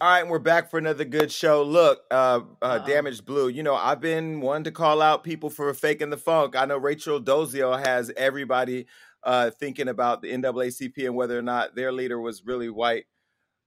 All right, and we're back for another good show. Look, uh, uh, Damaged Blue. You know, I've been one to call out people for faking the funk. I know Rachel Dolezal has everybody uh, thinking about the NAACP and whether or not their leader was really white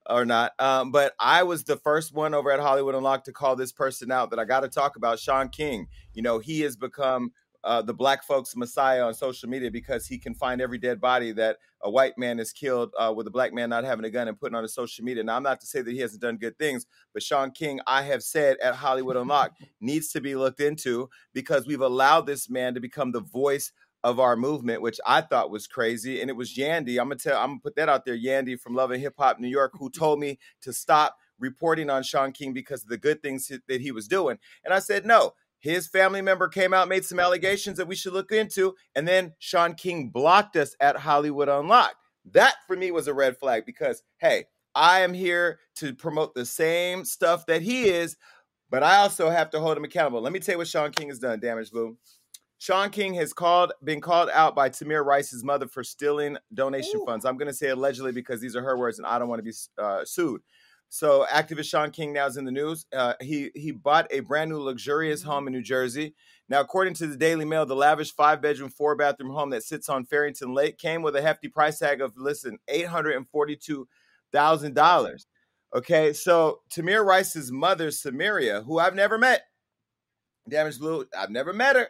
or not. Um, but I was the first one over at Hollywood Unlocked to call this person out that I got to talk about, Shaun King. You know, he has become uh, the black folks messiah on social media because he can find every dead body that a white man is killed uh, with a black man not having a gun and putting on his social media. Now, I'm not to say that he hasn't done good things, but Shaun King, I have said at Hollywood Unlocked, needs to be looked into because we've allowed this man to become the voice of our movement, which I thought was crazy. And it was Yandy. I'm gonna tell, I'm gonna put that out there, Yandy from Love and Hip Hop New York, who told me to stop reporting on Shaun King because of the good things that he was doing. And I said, no, his family member came out, made some allegations that we should look into, and then Shaun King blocked us at Hollywood Unlocked. That for me was a red flag because, hey, I am here to promote the same stuff that he is, but I also have to hold him accountable. Let me tell you what Shaun King has done, Damage Blue. Shaun King has called been called out by Tamir Rice's mother for stealing donation Ooh. funds. I'm going to say allegedly because these are her words and I don't want to be uh, sued. So activist Shaun King now is in the news. Uh, he he bought a brand new luxurious home in New Jersey. Now, according to the Daily Mail, the lavish five bedroom, four bathroom home that sits on Farrington Lake came with a hefty price tag of listen eight hundred and forty two thousand dollars. Okay, so Tamir Rice's mother, Samaria, who I've never met, Damage Blue, I've never met her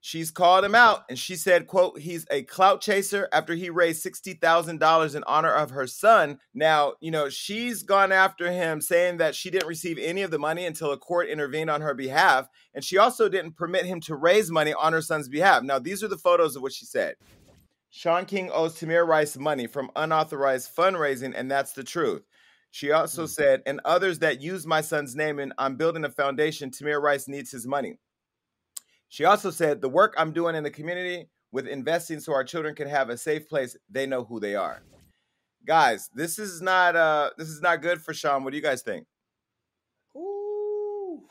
she's called him out and she said quote he's a clout chaser. After he raised $60000 in honor of her son. Now you know she's gone after him saying that she didn't receive any of the money until a court intervened on her behalf and she also didn't permit him to raise money on her son's behalf. Now these are the photos of what she said. Shaun king owes tamir rice money from unauthorized fundraising and that's the truth. She also mm. said and others that use my son's name and i'm building a foundation tamir rice needs his money she also said, The work I'm doing in the community with investing so our children can have a safe place, they know who they are. Guys, this is not uh this is not good for Shaun. What do you guys think? Ooh.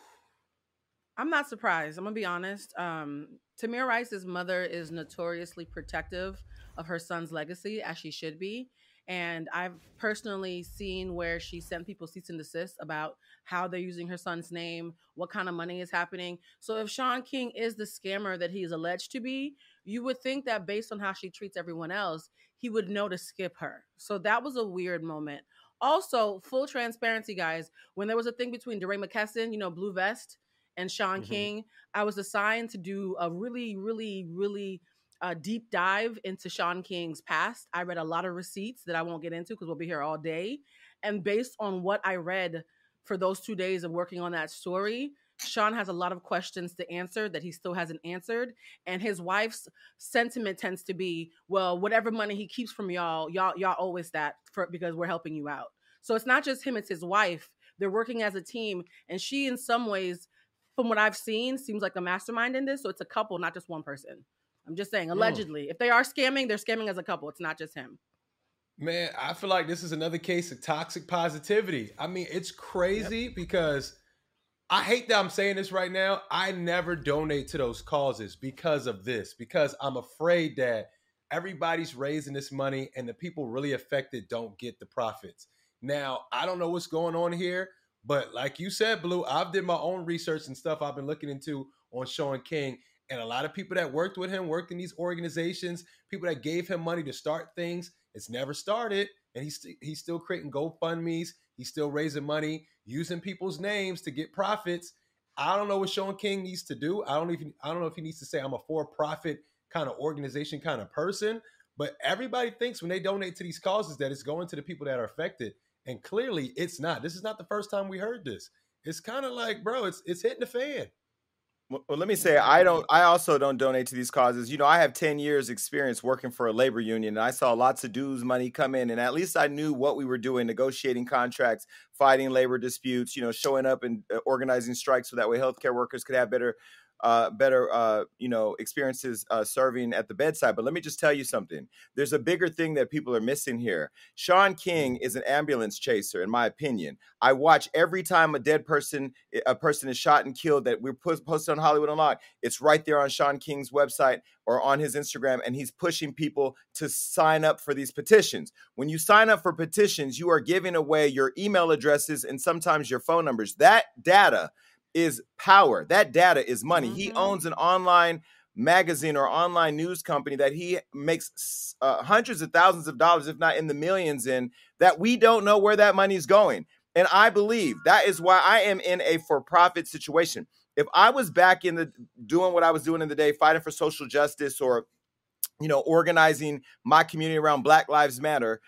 I'm not surprised. I'm gonna be honest. Um Tamir Rice's mother is notoriously protective of her son's legacy, as she should be. And I've personally seen where she sent people cease and desist about how they're using her son's name, what kind of money is happening. So if Shaun King is the scammer that he is alleged to be, you would think that based on how she treats everyone else, he would know to skip her. So that was a weird moment. Also, full transparency, guys, when there was a thing between DeRay McKesson, you know, Blue Vest, and Shaun mm-hmm. King, I was assigned to do a really, really, really a deep dive into Shaun King's past. I read a lot of receipts that I won't get into because we'll be here all day. And based on what I read for those two days of working on that story, Shaun has a lot of questions to answer that he still hasn't answered. And his wife's sentiment tends to be, well, whatever money he keeps from y'all, y'all, y'all owe us that for because we're helping you out. So it's not just him, it's his wife. They're working as a team. And she, in some ways, from what I've seen, seems like a mastermind in this. So it's a couple, not just one person. I'm just saying, allegedly. Mm. If they are scamming, they're scamming as a couple. It's not just him. Man, I feel like this is another case of toxic positivity. I mean, it's crazy yep. because I hate that I'm saying this right now. I never donate to those causes because of this, because I'm afraid that everybody's raising this money and the people really affected don't get the profits. Now, I don't know what's going on here, but like you said, Blue, I've did my own research and stuff I've been looking into on Shaun King, and a lot of people that worked with him worked in these organizations, people that gave him money to start things. It's never started. And he's, st- he's still creating GoFundMe's. He's still raising money, using people's names to get profits. I don't know what Shaun King needs to do. I don't even I don't know if he needs to say I'm a for-profit kind of organization kind of person. But everybody thinks when they donate to these causes that it's going to the people that are affected. And clearly it's not. This is not the first time we heard this. It's kind of like, bro, it's it's hitting the fan. Well, let me say I don't. I also don't donate to these causes. You know, I have ten years experience working for a labor union, and I saw lots of dues money come in, and at least I knew what we were doing: negotiating contracts, fighting labor disputes. You know, showing up and uh, organizing strikes so that way healthcare workers could have better uh, better, uh, you know, experiences uh, serving at the bedside. But let me just tell you something. There's a bigger thing that people are missing here. Shaun King is an ambulance chaser, in my opinion. I watch every time a dead person, a person is shot and killed that we're posted on Hollywood Unlocked. It's right there on Shaun King's website or on his Instagram, and he's pushing people to sign up for these petitions. When you sign up for petitions, you are giving away your email addresses and sometimes your phone numbers. That data is power. That data is money. Mm-hmm. He owns an online magazine or online news company that he makes uh, hundreds of thousands of dollars, if not in the millions, in that we don't know where that money is going. And I believe that is why I am in a for profit situation. If I was back in the doing what I was doing in the day, fighting for social justice or, you know, organizing my community around Black Lives Matter,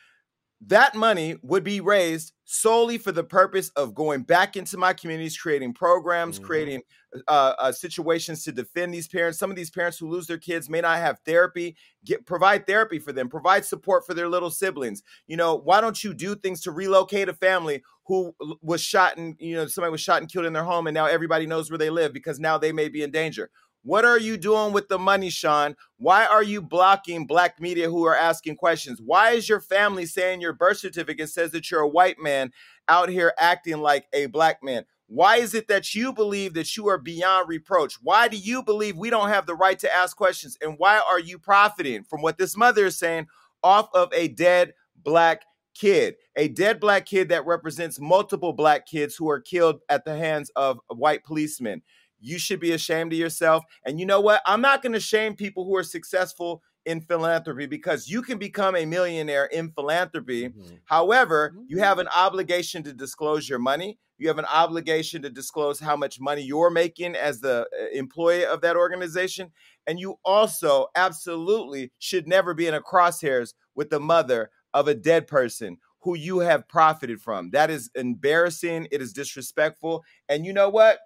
that money would be raised solely for the purpose of going back into my communities, creating programs, mm-hmm. creating uh, uh, situations to defend these parents. Some of these parents who lose their kids may not have therapy. Get provide therapy for them. Provide support for their little siblings. You know, why don't you do things to relocate a family who was shot and you know somebody was shot and killed in their home, and now everybody knows where they live because now they may be in danger. What are you doing with the money, Shaun? Why are you blocking black media who are asking questions? Why is your family saying your birth certificate says that you're a white man out here acting like a black man? Why is it that you believe that you are beyond reproach? Why do you believe we don't have the right to ask questions? And why are you profiting from what this mother is saying off of a dead black kid? A dead black kid that represents multiple black kids who are killed at the hands of white policemen. You should be ashamed of yourself. And you know what? I'm not going to shame people who are successful in philanthropy because you can become a millionaire in philanthropy. Mm-hmm. However, you have an obligation to disclose your money. You have an obligation to disclose how much money you're making as the uh, employee of that organization. And you also absolutely should never be in a crosshairs with the mother of a dead person who you have profited from. That is embarrassing. It is disrespectful. And you know what?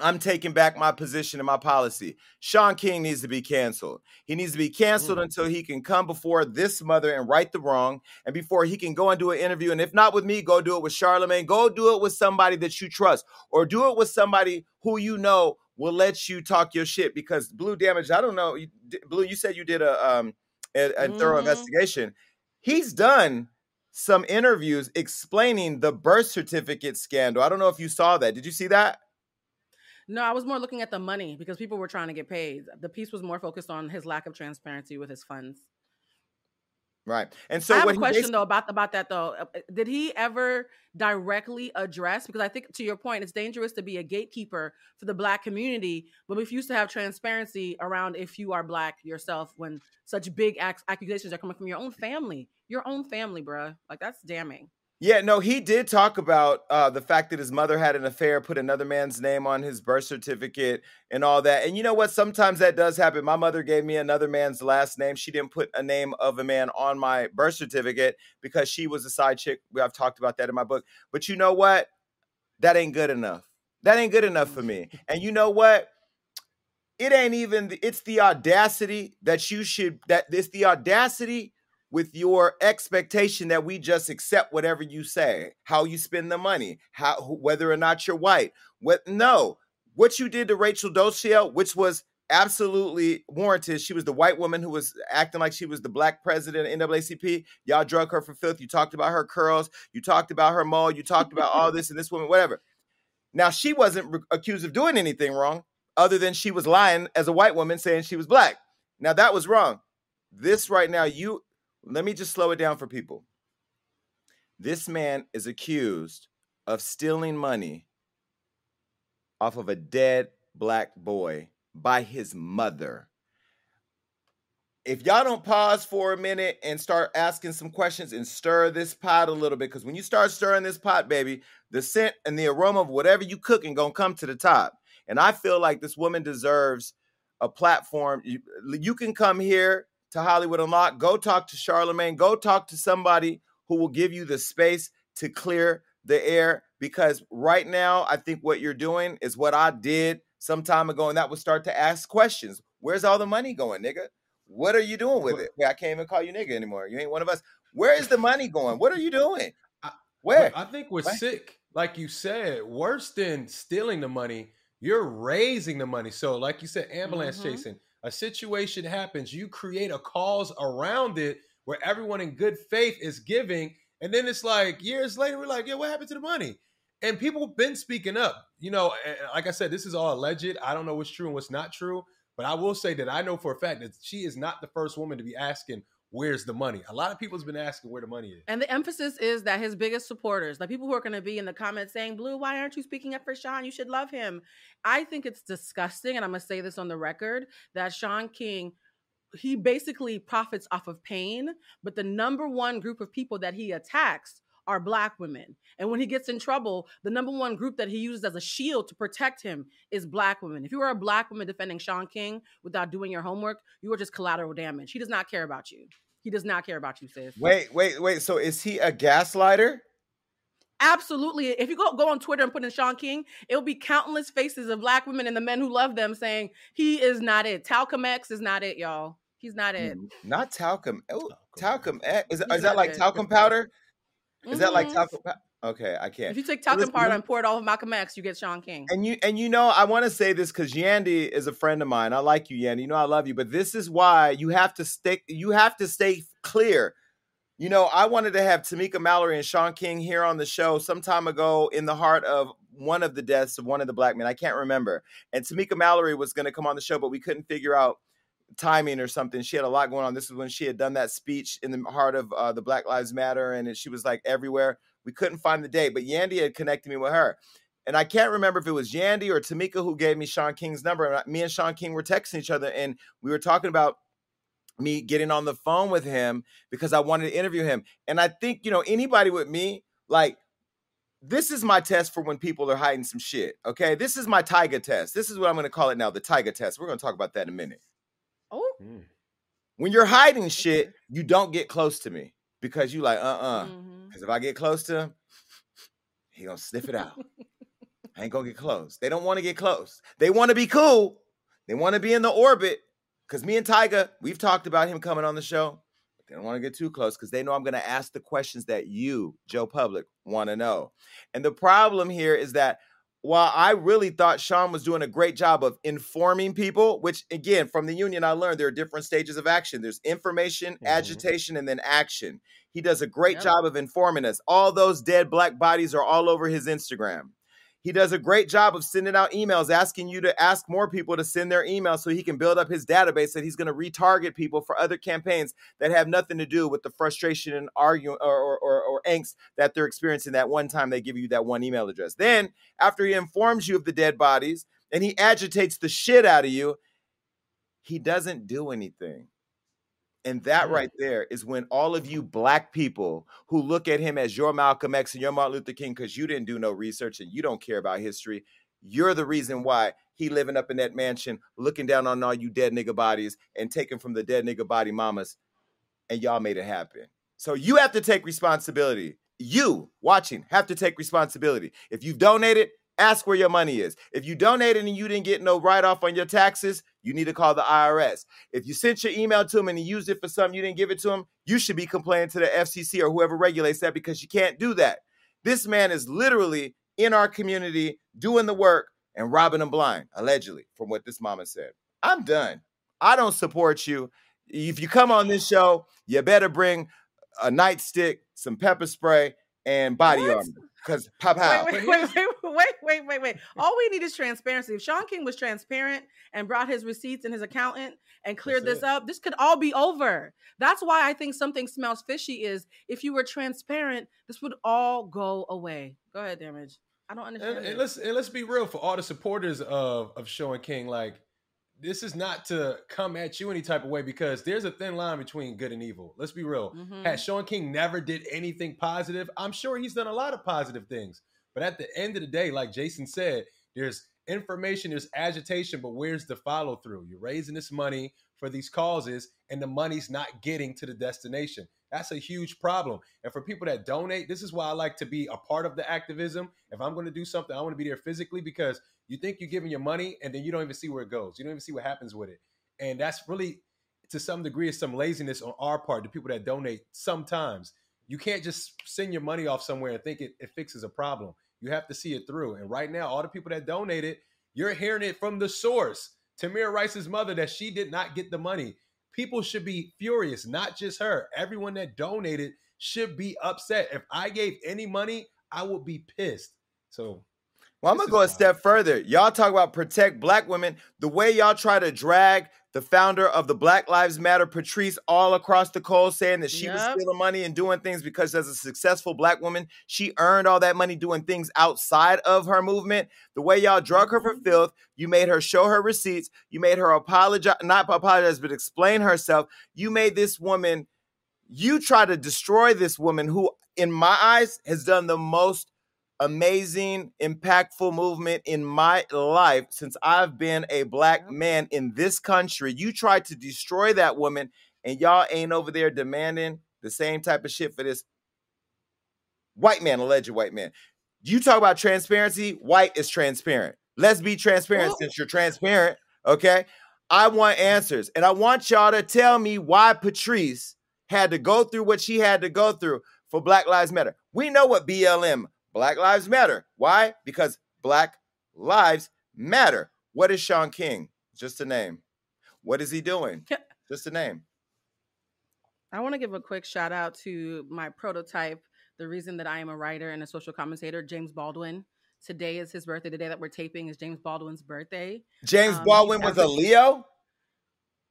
I'm taking back my position and my policy. Shaun King needs to be canceled. He needs to be canceled mm. until he can come before this mother and right the wrong, and before he can go and do an interview. And if not with me, go do it with Charlemagne. Go do it with somebody that you trust, or do it with somebody who you know will let you talk your shit. Because Blue Damage, I don't know, Blue. You said you did a um a, a mm. thorough mm-hmm. investigation. He's done some interviews explaining the birth certificate scandal. I don't know if you saw that. Did you see that? No, I was more looking at the money because people were trying to get paid. The piece was more focused on his lack of transparency with his funds. Right. And so I have a question though about about that though. Uh, uh, did he ever directly address because I think to your point it's dangerous to be a gatekeeper for the black community, but we used to have transparency around if you are black yourself when such big accusations are coming from your own family. Your own family, bruh. Like that's damning. Yeah, no, he did talk about uh, the fact that his mother had an affair, put another man's name on his birth certificate, and all that. And you know what? Sometimes that does happen. My mother gave me another man's last name. She didn't put a name of a man on my birth certificate because she was a side chick. I've talked about that in my book. But you know what? That ain't good enough. That ain't good enough for me. And you know what? It ain't even. It's the audacity that you should. That it's the audacity with your expectation that we just accept whatever you say, how you spend the money, how whether or not you're white. What no, what you did to Rachel Dolezal, which was absolutely warranted. She was the white woman who was acting like she was the black president of NAACP. Y'all drug her for filth. You talked about her curls. You talked about her mole. You talked about all this and this woman, whatever. Now she wasn't re- accused of doing anything wrong, other than she was lying as a white woman saying she was black. Now that was wrong. This right now, you let me just slow it down for people. This man is accused of stealing money off of a dead black boy by his mother. If y'all don't pause for a minute and start asking some questions and stir this pot a little bit, because when you start stirring this pot, baby, the scent and the aroma of whatever you cooking gonna come to the top. And I feel like this woman deserves a platform. You, you can come here to Hollywood Unlocked, go talk to Charlemagne, go talk to somebody who will give you the space to clear the air. Because right now, I think what you're doing is what I did some time ago, and that was start to ask questions. Where's all the money going, nigga? What are you doing with it? I can't even call you nigga anymore. You ain't one of us. Where is the money going? What are you doing? Where? I think we're sick. Like you said, worse than stealing the money you're raising the money. So, like you said, ambulance Mhm. chasing. A situation happens, you create a cause around it where everyone in good faith is giving, and then it's like years later, we're like, yeah, what happened to the money? And people have been speaking up. You know, eh, eh, like I said, this is all alleged. I don't know what's true and what's not true, but I will say that I know for a fact that she is not the first woman to be asking, "Where's the money?" A lot of people's been asking where the money is. And the emphasis is that his biggest supporters, the people who are going to be in the comments saying, Blue, why aren't you speaking up for Shaun? You should love him. I think it's disgusting, and I'm going to say this on the record, that Shaun King, he basically profits off of pain, but the number one group of people that he attacks are black women. And when he gets in trouble, the number one group that he uses as a shield to protect him is black women. If you are a black woman defending Shaun King without doing your homework, you are just collateral damage. He does not care about you. He does not care about you, sis. Wait, wait, wait. So is he a gaslighter? Absolutely. If you go go on Twitter and put in Shaun King, it'll be countless faces of black women and the men who love them saying he is not it. Talcum X is not it, y'all. He's not it. Not talcum. Oh, Talcum. talcum. eh, Is, is that like it. talcum powder? Is that like Mhm. talcum? pow- Okay, I can't. If you take Listen, powder and pour it all of Malcolm X, you get Shaun King. And you and you know, I want to say this because Yandy is a friend of mine. I like you, Yandy. You know, I love you. But this is why you have to stay. You have to stay clear. You know, I wanted to have Tamika Mallory and Shaun King here on the show some time ago in the heart of one of the deaths of one of the black men. I can't remember. And Tamika Mallory was going to come on the show, but we couldn't figure out timing or something. She had a lot going on. This is when she had done that speech in the heart of uh, the Black Lives Matter, and she was like everywhere. We couldn't find the date, but Yandy had connected me with her. And I can't remember if it was Yandy or Tamika who gave me Shaun King's number. Me and Shaun King were texting each other, and we were talking about me getting on the phone with him because I wanted to interview him. And I think, you know, anybody with me, like, this is my test for when people are hiding some shit. Okay. This is my Tyga test. This is what I'm going to call it now the Tyga test. We're going to talk about that in a minute. Mm. When you're hiding shit, you don't get close to me because you like, uh uh mhm. Because if I get close to him, he gonna sniff it out. I ain't gonna get close. They don't want to get close. They want to be cool. They want to be in the orbit. Because me and Tyga, we've talked about him coming on the show. But they don't want to get too close because they know I'm gonna ask the questions that you, Joe Public, want to know. And the problem here is that while I really thought Shaun was doing a great job of informing people, which again, from the union, I learned there are different stages of action. There's information, Mhm. agitation, and then action. He does a great Yep. job of informing us. All those dead black bodies are all over his Instagram. He does a great job of sending out emails asking you to ask more people to send their emails so he can build up his database that he's going to retarget people for other campaigns that have nothing to do with the frustration and arguing or, or, or, or angst that they're experiencing that one time they give you that one email address. Then, after he informs you of the dead bodies and he agitates the shit out of you, he doesn't do anything. And that Mm. right there is when all of you black people who look at him as your Malcolm X and your Martin Luther King because you didn't do no research and you don't care about history, you're the reason why he living up in that mansion, looking down on all you dead nigga bodies and taking from the dead nigga body mamas, and y'all made it happen. So you have to take responsibility. You watching have to take responsibility. If you've donated, ask where your money is. If you donated and you didn't get no write off on your taxes, you need to call the IRS. If you sent your email to him and he used it for something you didn't give it to him, you should be complaining to the FCC or whoever regulates that because you can't do that. This man is literally in our community doing the work and robbing them blind, allegedly, from what this mama said. I'm done. I don't support you. If you come on this show, you better bring a nightstick, some pepper spray, and body What? armor. Because pow pow. Wait, wait, wait, wait, wait, wait, wait. All we need is transparency. If Shaun King was transparent and brought his receipts and his accountant and cleared That's this up, this could all be over. That's why I think something smells fishy is if you were transparent, this would all go away. Go ahead, damage. I don't understand. And, and let's and let's be real for all the supporters of of Shaun King. Like this is not to come at you any type of way because there's a thin line between good and evil. Let's be real. Mhm. Had Shaun King never did anything positive, I'm sure he's done a lot of positive things. But at the end of the day, like Jason said, there's information, there's agitation, but where's the follow through? You're raising this money for these causes, and the money's not getting to the destination. That's a huge problem. And for people that donate, this is why I like to be a part of the activism. If I'm going to do something, I want to be there physically because you think you're giving your money and then you don't even see where it goes. You don't even see what happens with it. And that's really, to some degree, is some laziness on our part, the people that donate sometimes. You can't just send your money off somewhere and think it, it fixes a problem. You have to see it through. And right now, all the people that donated, You're hearing it from the source, Tamir Rice's mother, that she did not get the money. People should be furious, not just her. Everyone that donated should be upset. If I gave any money, I would be pissed. So well, I'm gonna go a step further. Y'all talk about protect black women. The way y'all try to drag the founder of the Black Lives Matter, Patrisse, all across the coal, saying that she yep. was stealing money and doing things because as a successful black woman, she earned all that money doing things outside of her movement. The way y'all drug her for mm-hmm. filth, you made her show her receipts, you made her apologize, not apologize, but explain herself. You made this woman, you try to destroy this woman who, in my eyes, has done the most amazing, impactful movement in my life since I've been a black man in this country. You tried to destroy that woman, and y'all ain't over there demanding the same type of shit for this white man, alleged white man. You talk about transparency, white is transparent. Let's be transparent since you're transparent, okay? I want answers, and I want y'all to tell me why Patrisse had to go through what she had to go through for Black Lives Matter. We know what BLM Black Lives Matter. Why? Because Black Lives Matter. What is Shaun King? Just a name. What is he doing? Just a name. I want to give a quick shout out to my prototype, the reason that I am a writer and a social commentator, James Baldwin. Today is his birthday. The day that we're taping is James Baldwin's birthday. James um, Baldwin was a Leo?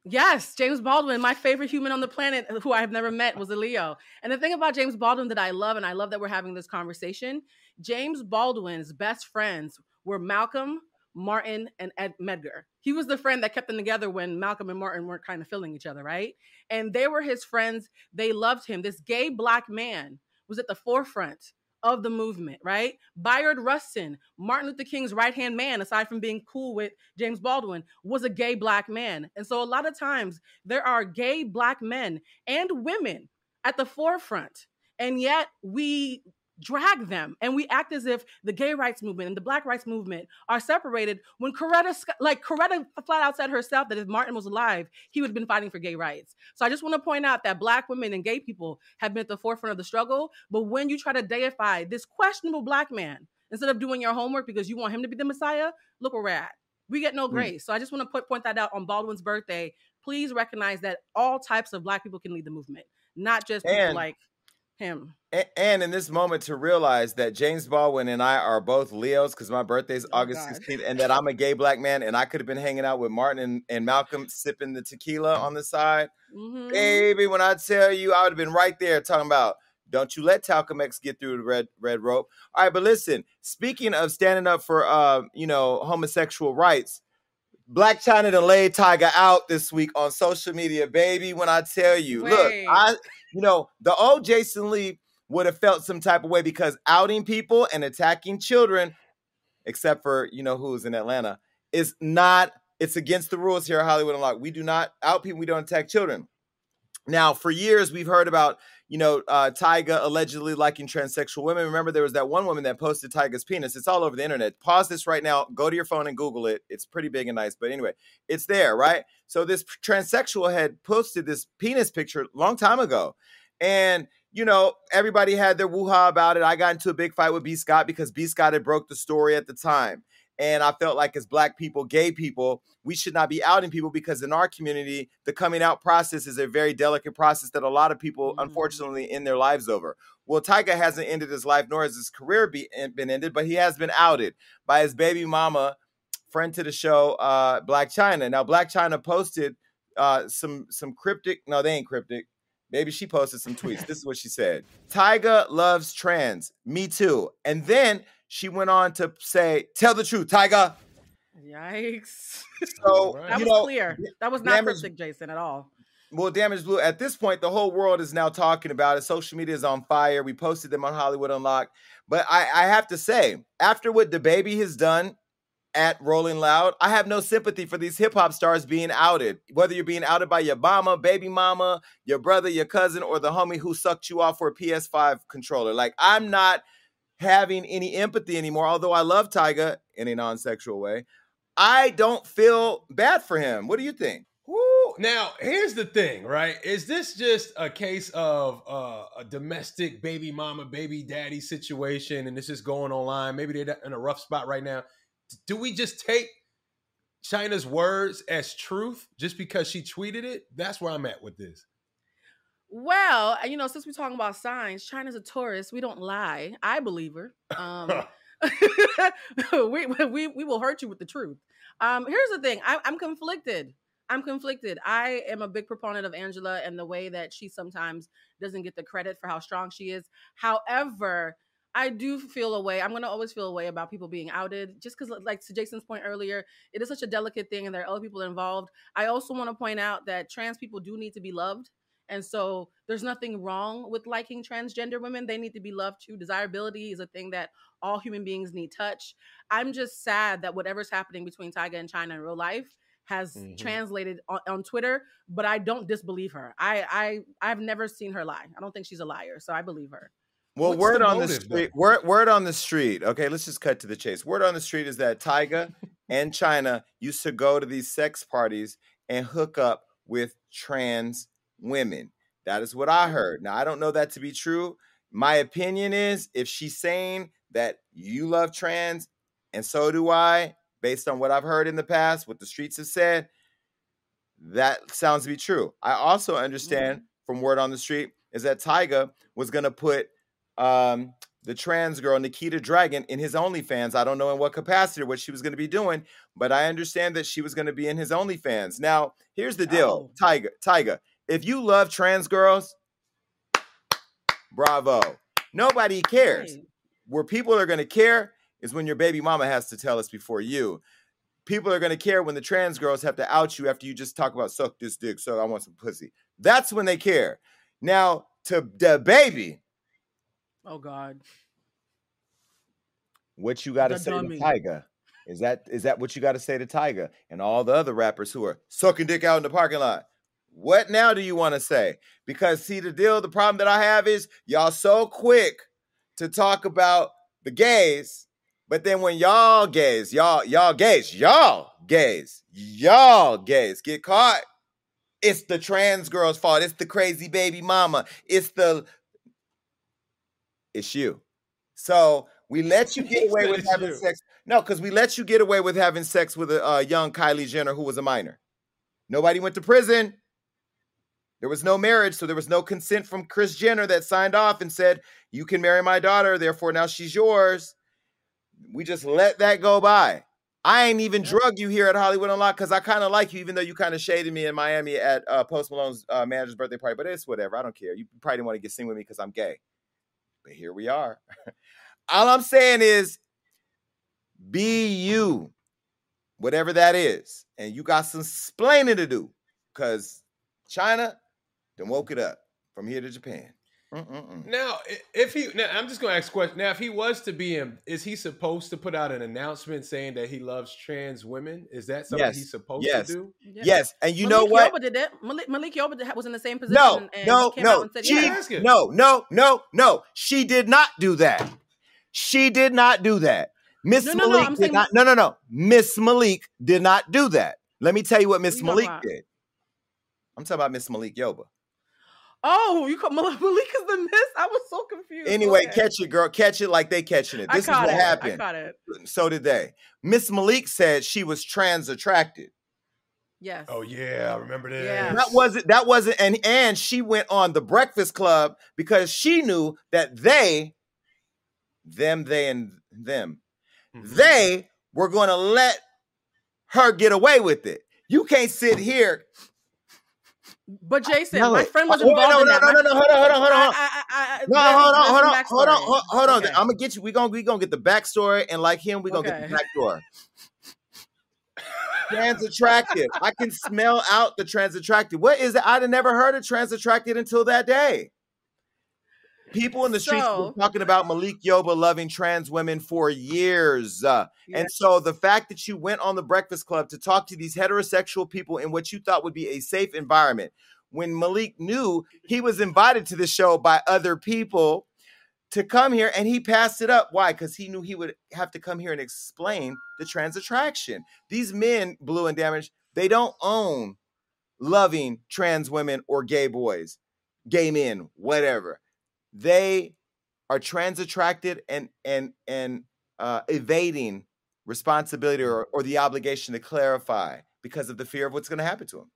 Yes, James Baldwin, my favorite human on the planet uh, who I have never met was a Leo. And the thing about James Baldwin that I love, and I love that we're having this conversation, James Baldwin's best friends were Malcolm, Martin, and Ed Medgar. He was the friend that kept them together when Malcolm and Martin weren't kind of filling each other, right? And they were his friends. They loved him. This gay black man was at the forefront of the movement, right? Bayard Rustin, Martin Luther King's right hand man, aside from being cool with James Baldwin, was a gay black man. And so a lot of times there are gay black men and women at the forefront. And yet we drag them and we act as if the gay rights movement and the black rights movement are separated when coretta like coretta flat out said herself that if martin was alive he would have been fighting for gay rights so i just want to point out that black women and gay people have been at the forefront of the struggle but when you try to deify this questionable black man instead of doing your homework because you want him to be the messiah look where we're at we get no hmm. grace mm. so i just want to put, point that out on baldwin's birthday please recognize that all types of black people can lead the movement not just and- people like him. And in this moment, to realize that James Baldwin and I are both Leos because my birthday is oh, August God. 16th, and that I'm a gay black man, and I could have been hanging out with Martin and, and Malcolm sipping the tequila on the side. Mm-hmm. Baby, when I tell you, I would have been right there talking about. Don't you let Talcum X get through the red red rope. All right, but listen. Speaking of standing up for uh, you know homosexual rights, Blac Chyna to lay Tyga out this week on social media, baby. When I tell you, Wait. look, I you know, the old Jason Lee would have felt some type of way because outing people and attacking children, except for, you know, who's in Atlanta, is not, it's against the rules here at Hollywood Unlocked. We do not out people, we don't attack children. Now, for years, we've heard about, you know, uh, Tyga allegedly liking transsexual women. Remember, there was that one woman that posted Tyga's penis. It's all over the internet. Pause this right now. Go to your phone and Google it. It's pretty big and nice. But anyway, it's there, right? So this transsexual had posted this penis picture long time ago. And, you know, everybody had their woo-ha about it. I got into a big fight with B. Scott because B. Scott had broke the story at the time. And I felt like as black people, gay people, we should not be outing people because in our community, the coming out process is a very delicate process that a lot of people, mm-hmm. unfortunately, end their lives over. Well, Tyga hasn't ended his life, nor has his career be, been ended, but he has been outed by his baby mama, friend to the show, uh, Blac Chyna. Now, Blac Chyna posted uh, some some cryptic. No, they ain't cryptic. Maybe she posted some tweets. this is what she said: Tyga loves trans. Me too. And then she went on to say, "Tell the truth, Tyga." Yikes! So that was know, clear. That was not damage, cryptic, Jason, at all. Well, Damage Blue. At this point, the whole world is now talking about it. Social media is on fire. We posted them on Hollywood Unlocked. But I, I have to say, after what the baby has done at Rolling Loud, I have no sympathy for these hip hop stars being outed. Whether you're being outed by your mama, baby mama, your brother, your cousin, or the homie who sucked you off for a PS5 controller. Like, I'm not having any empathy anymore. Although I love Tyga in a non-sexual way, I don't feel bad for him. What do you think? Woo. Now, here's the thing, right? Is this just a case of uh, a domestic baby mama, baby daddy situation, and this is going online? Maybe they're in a rough spot right now. do we just take Chyna's words as truth just because she tweeted it? That's where I'm at with this. Well, you know, since we're talking about signs, Chyna's a Taurus. We don't lie. I believe her. Um, we, we we will hurt you with the truth. Um, here's the thing. I, I'm conflicted. I'm conflicted. I am a big proponent of Angela and the way that she sometimes doesn't get the credit for how strong she is. However, I do feel a way. I'm going to always feel a way about people being outed, just because, like to Jason's point earlier, it is such a delicate thing and there are other people involved. I also want to point out that trans people do need to be loved. And so there's nothing wrong with liking transgender women. They need to be loved too. Desirability is a thing that all human beings need touch. I'm just sad that whatever's happening between Tyga and Chyna in real life has mm-hmm. translated on, on, Twitter, but I don't disbelieve her. I I I've never seen her lie. I don't think she's a liar, so I believe her. Well, What's word the on the street. Word, word on the street. Okay, let's just cut to the chase. Word on the street is that Tyga and Chyna used to go to these sex parties and hook up with trans women. That is what I heard. Now, I don't know that to be true. My opinion is if she's saying that you love trans and so do I, based on what I've heard in the past, what the streets have said, that sounds to be true. I also understand mm-hmm. from word on the street is that Tyga was going to put um, the trans girl Nikita Dragon in his OnlyFans. I don't know in what capacity or what she was going to be doing, but I understand that she was going to be in his OnlyFans. Now, here's the deal, oh. Tyga. Tyga, if you love trans girls, bravo. Nobody cares. Right. Where people are going to care is when your baby mama has to tell us before you. People are going to care when the trans girls have to out you after you just talk about suck this dick, so I want some pussy. That's when they care. Now, to the baby. Oh God. What you got to say dummy. to Tyga? Is that is that what you got to say to Tyga and all the other rappers who are sucking dick out in the parking lot? What now do you want to say? Because see the deal, the problem that I have is y'all so quick to talk about the gays, but then when y'all gays, y'all y'all gays, y'all gays, y'all gays get caught, it's the trans girl's fault. It's the crazy baby mama. It's the it's you. So we let you get away with having you. sex. No, because we let you get away with having sex with a uh, young Kylie Jenner who was a minor. Nobody went to prison. There was no marriage, so there was no consent from Kris Jenner that signed off and said, You can marry my daughter, therefore now she's yours. We just let that go by. I ain't even yeah. drug you here at Hollywood Unlocked because I kind of like you, even though you kind of shaded me in Miami at uh, Post Malone's uh, manager's birthday party. But it's whatever. I don't care. You probably didn't want to get seen with me because I'm gay. But here we are. All I'm saying is be you, whatever that is. And you got some splaining to do because Chyna, then woke it up from here to Japan. Mm-mm-mm. Now, if he, now I'm just going to ask a question. Now, if he was to be in, is he supposed to put out an announcement saying that he loves trans women? Is that something yes. he's supposed yes. to do? Yes. yes. And you Malik know what? Yoba did that. Malik, Malik Yoba was in the same position. No, no, no. She, no, no, no, no. She did not do that. She did not do that. Miss no, no, Malik no, did not. No, no, no. Miss Malik did not do that. Let me tell you what Miss Malik did. I'm talking about Miss Malik Yoba. Oh, you call Malik is the miss? I was so confused. Anyway, okay. catch it, girl. Catch it like they catching it. This is what it. happened. I got it. So did they. Miss Malik said she was trans attracted. Yes. Oh yeah, I remember this. Yeah. That wasn't that wasn't and and she went on the Breakfast Club because she knew that they, them, they, and them, mm-hmm. they were going to let her get away with it. You can't sit here but Jason, my friend oh, was involved no, no, in that. No, no, no, hold on, hold on, hold on. I, I, I, no, hold on, hold on, hold on, hold on. Okay. I'm gonna get you. We gonna we gonna get the backstory, and like him, we gonna okay. get the backdoor. trans attractive. I can smell out the trans attractive. What is it? I'd have never heard of trans attractive until that day. People in the streets so, were talking about Malik Yoba loving trans women for years. Uh, yes. And so the fact that you went on the Breakfast Club to talk to these heterosexual people in what you thought would be a safe environment, when Malik knew he was invited to the show by other people to come here and he passed it up. Why? Because he knew he would have to come here and explain the trans attraction. These men, blue and damaged, they don't own loving trans women or gay boys, gay men, whatever they are trans attracted and and and uh, evading responsibility or, or the obligation to clarify because of the fear of what's going to happen to him.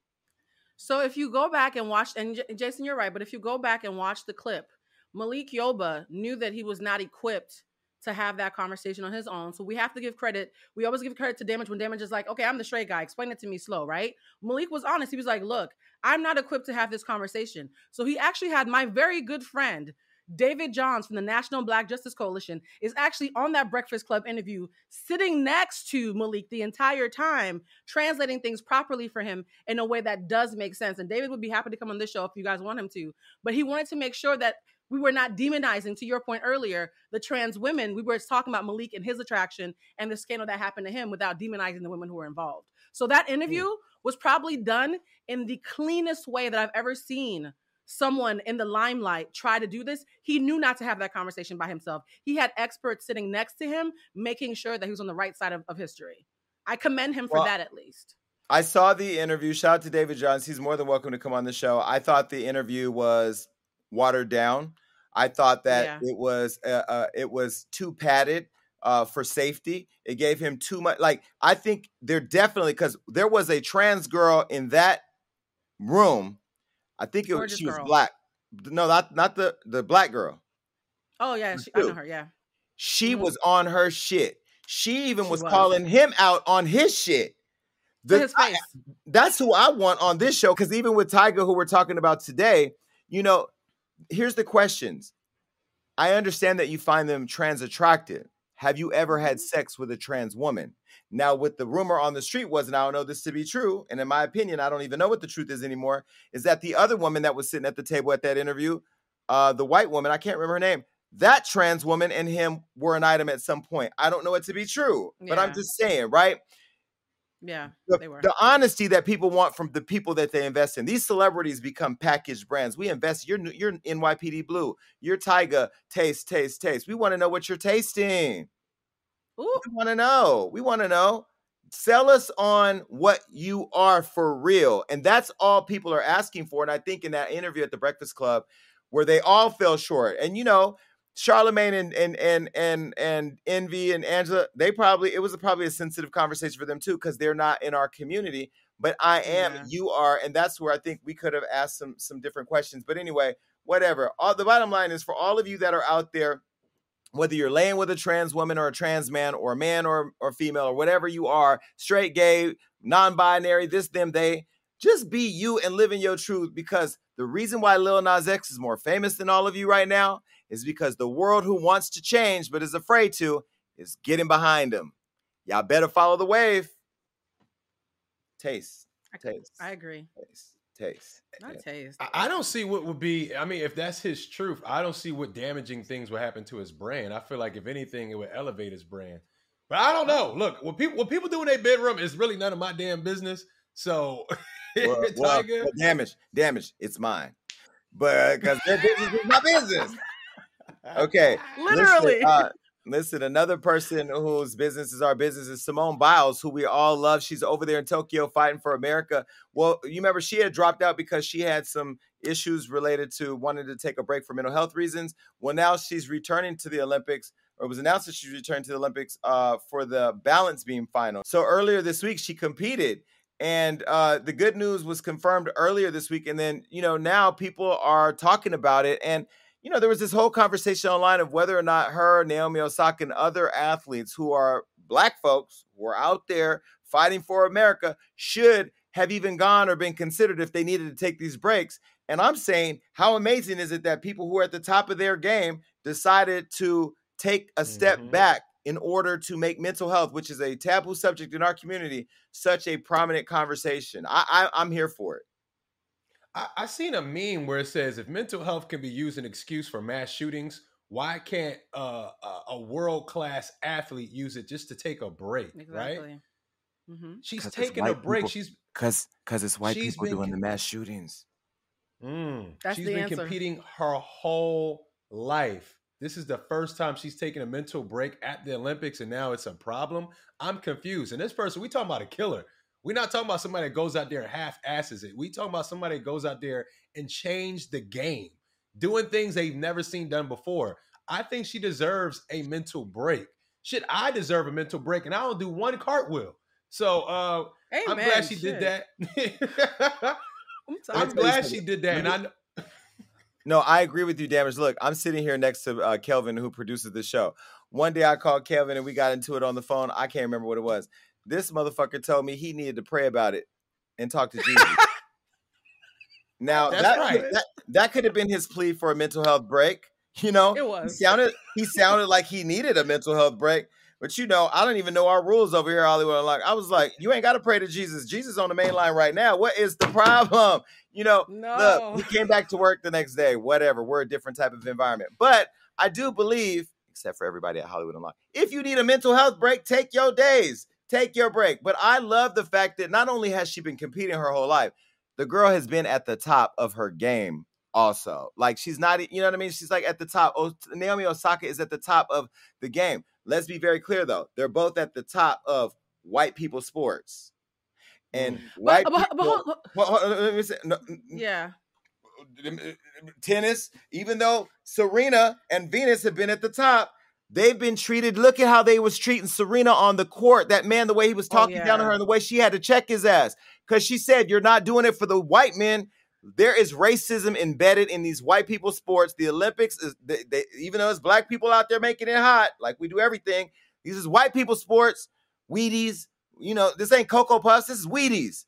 So if you go back and watch, and J- Jason, you're right, but if you go back and watch the clip, Malik Yoba knew that he was not equipped to have that conversation on his own. So we have to give credit. We always give credit to Damage when Damage is like, okay, I'm the straight guy. Explain it to me slow, right? Malik was honest. He was like, look, I'm not equipped to have this conversation. So he actually had my very good friend David Johns from the National Black Justice Coalition is actually on that Breakfast Club interview, sitting next to Malik the entire time, translating things properly for him in a way that does make sense. And David would be happy to come on this show if you guys want him to. But he wanted to make sure that we were not demonizing, to your point earlier, the trans women. We were talking about Malik and his attraction and the scandal that happened to him without demonizing the women who were involved. So that interview mm. was probably done in the cleanest way that I've ever seen someone in the limelight try to do this, he knew not to have that conversation by himself. He had experts sitting next to him, making sure that he was on the right side of, of history. I commend him for well, that at least. I saw the interview. Shout out to David Johns. He's more than welcome to come on the show. I thought the interview was watered down. I thought that yeah. it was uh, uh, it was too padded uh, for safety. It gave him too much. Like I think they're definitely because there was a trans girl in that room I think it, was, she was black. No, not not the the black girl. Oh yeah, she, I know her. Yeah, she mm-hmm. was on her shit. She even she was, was, calling him out on his shit. The, his face. I, that's who I want on this show because even with Tyga, who we're talking about today, you know, here's the questions. I understand that you find them trans attractive. Have you ever had mm-hmm. sex with a trans woman? Now, what the rumor on the street was, and I don't know this to be true, and in my opinion, I don't even know what the truth is anymore, is that the other woman that was sitting at the table at that interview, uh, the white woman, I can't remember her name, that trans woman and him were an item at some point. I don't know it to be true, yeah. but I'm just saying, right? Yeah, the, they were. The honesty that people want from the people that they invest in. These celebrities become packaged brands. We invest. You're you're NYPD Blue. You're Tyga. Taste, taste, taste. We want to know what you're tasting. Ooh. We want to know. We want to know. Sell us on what you are for real. And that's all people are asking for. And I think in that interview at the Breakfast Club, where they all fell short. And you know, Charlemagne and and and and and Envy and Angela, they probably it was probably a sensitive conversation for them too, because they're not in our community. But I am, yeah. you are, and that's where I think we could have asked some some different questions. But anyway, whatever. All the bottom line is for all of you that are out there whether you're laying with a trans woman or a trans man or a man or, or female or whatever you are, straight, gay, non binary, this, them, they, just be you and live in your truth because the reason why Lil Nas X is more famous than all of you right now is because the world who wants to change but is afraid to is getting behind him. Y'all better follow the wave. Taste. Taste. I agree. Taste taste. Not taste. I, don't see what would be. I mean, if that's his truth, I don't see what damaging things would happen to his brand. I feel like if anything, it would elevate his brand. But I don't know. Look, what people what people do in their bedroom is really none of my damn business. So, well, well, well, damage, damage. It's mine, but because their business is my business. Okay, literally. Listen, uh, Listen, another person whose business is our business is Simone Biles, who we all love. She's over there in Tokyo fighting for America. Well, you remember she had dropped out because she had some issues related to wanting to take a break for mental health reasons. Well, now she's returning to the Olympics, or it was announced that she returned to the Olympics uh, for the balance beam final. So earlier this week, she competed. And uh, the good news was confirmed earlier this week. And then, you know, now people are talking about it. And you know, there was this whole conversation online of whether or not her, Naomi Osaka, and other athletes who are black folks who are out there fighting for America should have even gone or been considered if they needed to take these breaks. And I'm saying, how amazing is it that people who are at the top of their game decided to take a step mm-hmm. back in order to make mental health, which is a taboo subject in our community, such a prominent conversation? I, I, I'm here for it. I, I seen a meme where it says if mental health can be used an excuse for mass shootings, why can't uh, a world class athlete use it just to take a break? Exactly. Right? Mm-hmm. She's taking a break. People, she's because because it's white people doing the mass shootings. Mm, That's she's been answer. competing her whole life. This is the first time she's taking a mental break at the Olympics, and now it's a problem. I'm confused. And this person, we talking about a killer. We're not talking about somebody that goes out there and half asses it. We talking about somebody that goes out there and change the game, doing things they've never seen done before. I think she deserves a mental break. Shit, I deserve a mental break, and I don't do one cartwheel. So uh, I'm glad she shit. did that. I'm, I'm glad she did that, and I know. No, I agree with you, Damage. Look, I'm sitting here next to uh, Kelvin, who produces the show. One day I called Kelvin and we got into it on the phone. I can't remember what it was. This motherfucker told me he needed to pray about it and talk to Jesus. now That's that, right. that that could have been his plea for a mental health break. You know, It he was. sounded he sounded like he needed a mental health break. But you know, I don't even know our rules over here, Hollywood. Unlocked. I was like, you ain't got to pray to Jesus. Jesus on the main line right now. What is the problem? You know, No. Look, we came back to work the next day. Whatever. We're a different type of environment. But I do believe, except for everybody at Hollywood Unlocked, if you need a mental health break, take your days. Take your break. But I love the fact that not only has she been competing her whole life, the girl has been at the top of her game also. Like she's not, you know what I mean? She's like at the top. Oh, Naomi Osaka is at the top of the game. Let's be very clear though. They're both at the top of white people sports. And mm. white But, but, but, people, hold- hold- Well, hold let me say, no, yeah. Uh, uh, uh, tennis, even though Serena and Venus have been at the top, they've been treated. Look at how they was treating Serena on the court. That man, the way he was Oh, talking down to her, and the way she had to check his ass because she said, "You're not doing it for the white men." There is racism embedded in these white people sports. The Olympics is, they, they, even though it's black people out there making it hot, like we do everything. These is white people sports. Wheaties, you know, this ain't Cocoa Puffs. This is Wheaties.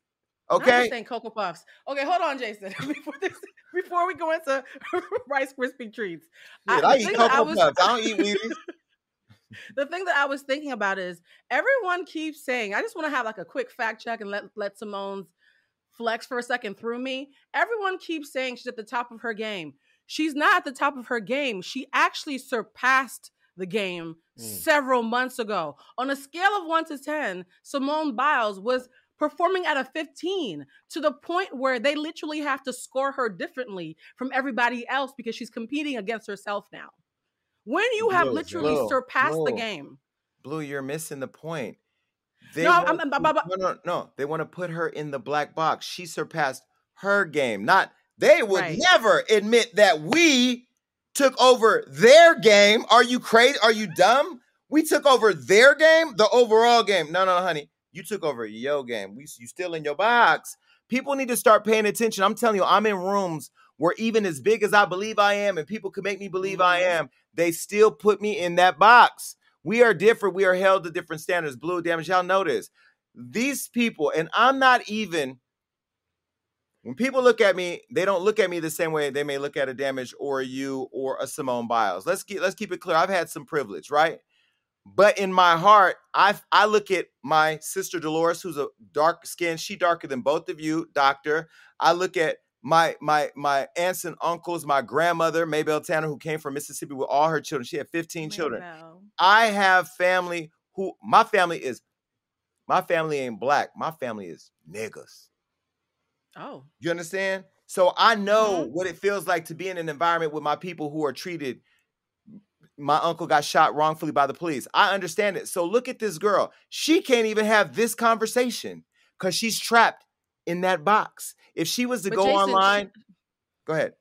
Okay. saying Cocoa Puffs. Okay, hold on, Jason. before this, before we go into Rice Krispie treats, Shit, I- I, eat that I Cocoa was- Puffs. I don't eat Wheaties. the thing that I was thinking about is everyone keeps saying, I just want to have like a quick fact check and let let Simone's flex for a second through me. Everyone keeps saying she's at the top of her game. She's not at the top of her game. She actually surpassed the game Mm. several months ago. On a scale of 1 to 10, Simone Biles was performing at a 15 to the point where they literally have to score her differently from everybody else because she's competing against herself now. When you have Blue, literally Blue, surpassed the game. Blue, you're missing the point. They No, I'm- want- I'm- I'm- I'm- no, no, no. They want to put her in the black box. She surpassed her game. Not they would Right. never admit that we took over their game. Are you crazy? Are you dumb? We took over their game, the overall game. No, no, honey. You took over your yo game. We you still in your box. People need to start paying attention. I'm telling you, I'm in rooms where even as big as I believe I am, and people can make me believe I Mhm. am, they still put me in that box. We are different. We are held to different standards. Blue damage. Y'all know this. These people, and I'm not even. When people look at me, they don't look at me the same way they may look at a damage or a you or a Simone Biles. Let's keep let's keep it clear. I've had some privilege, right? But in my heart, I I look at my sister Dolores, who's a dark skin. She darker than both of you, doctor. I look at my my my aunts and uncles, my grandmother Maybelle Tanner, who came from Mississippi with all her children. She had 15 children. I have family who my family is my family ain't black. My family is niggas. Oh, You understand? So I know Mhm. what it feels like to be in an environment with my people who are treated. My uncle got shot wrongfully by the police. I understand it. So look at this girl. She can't even have this conversation because she's trapped in that box. If she was to But go Jason, she- online, go ahead.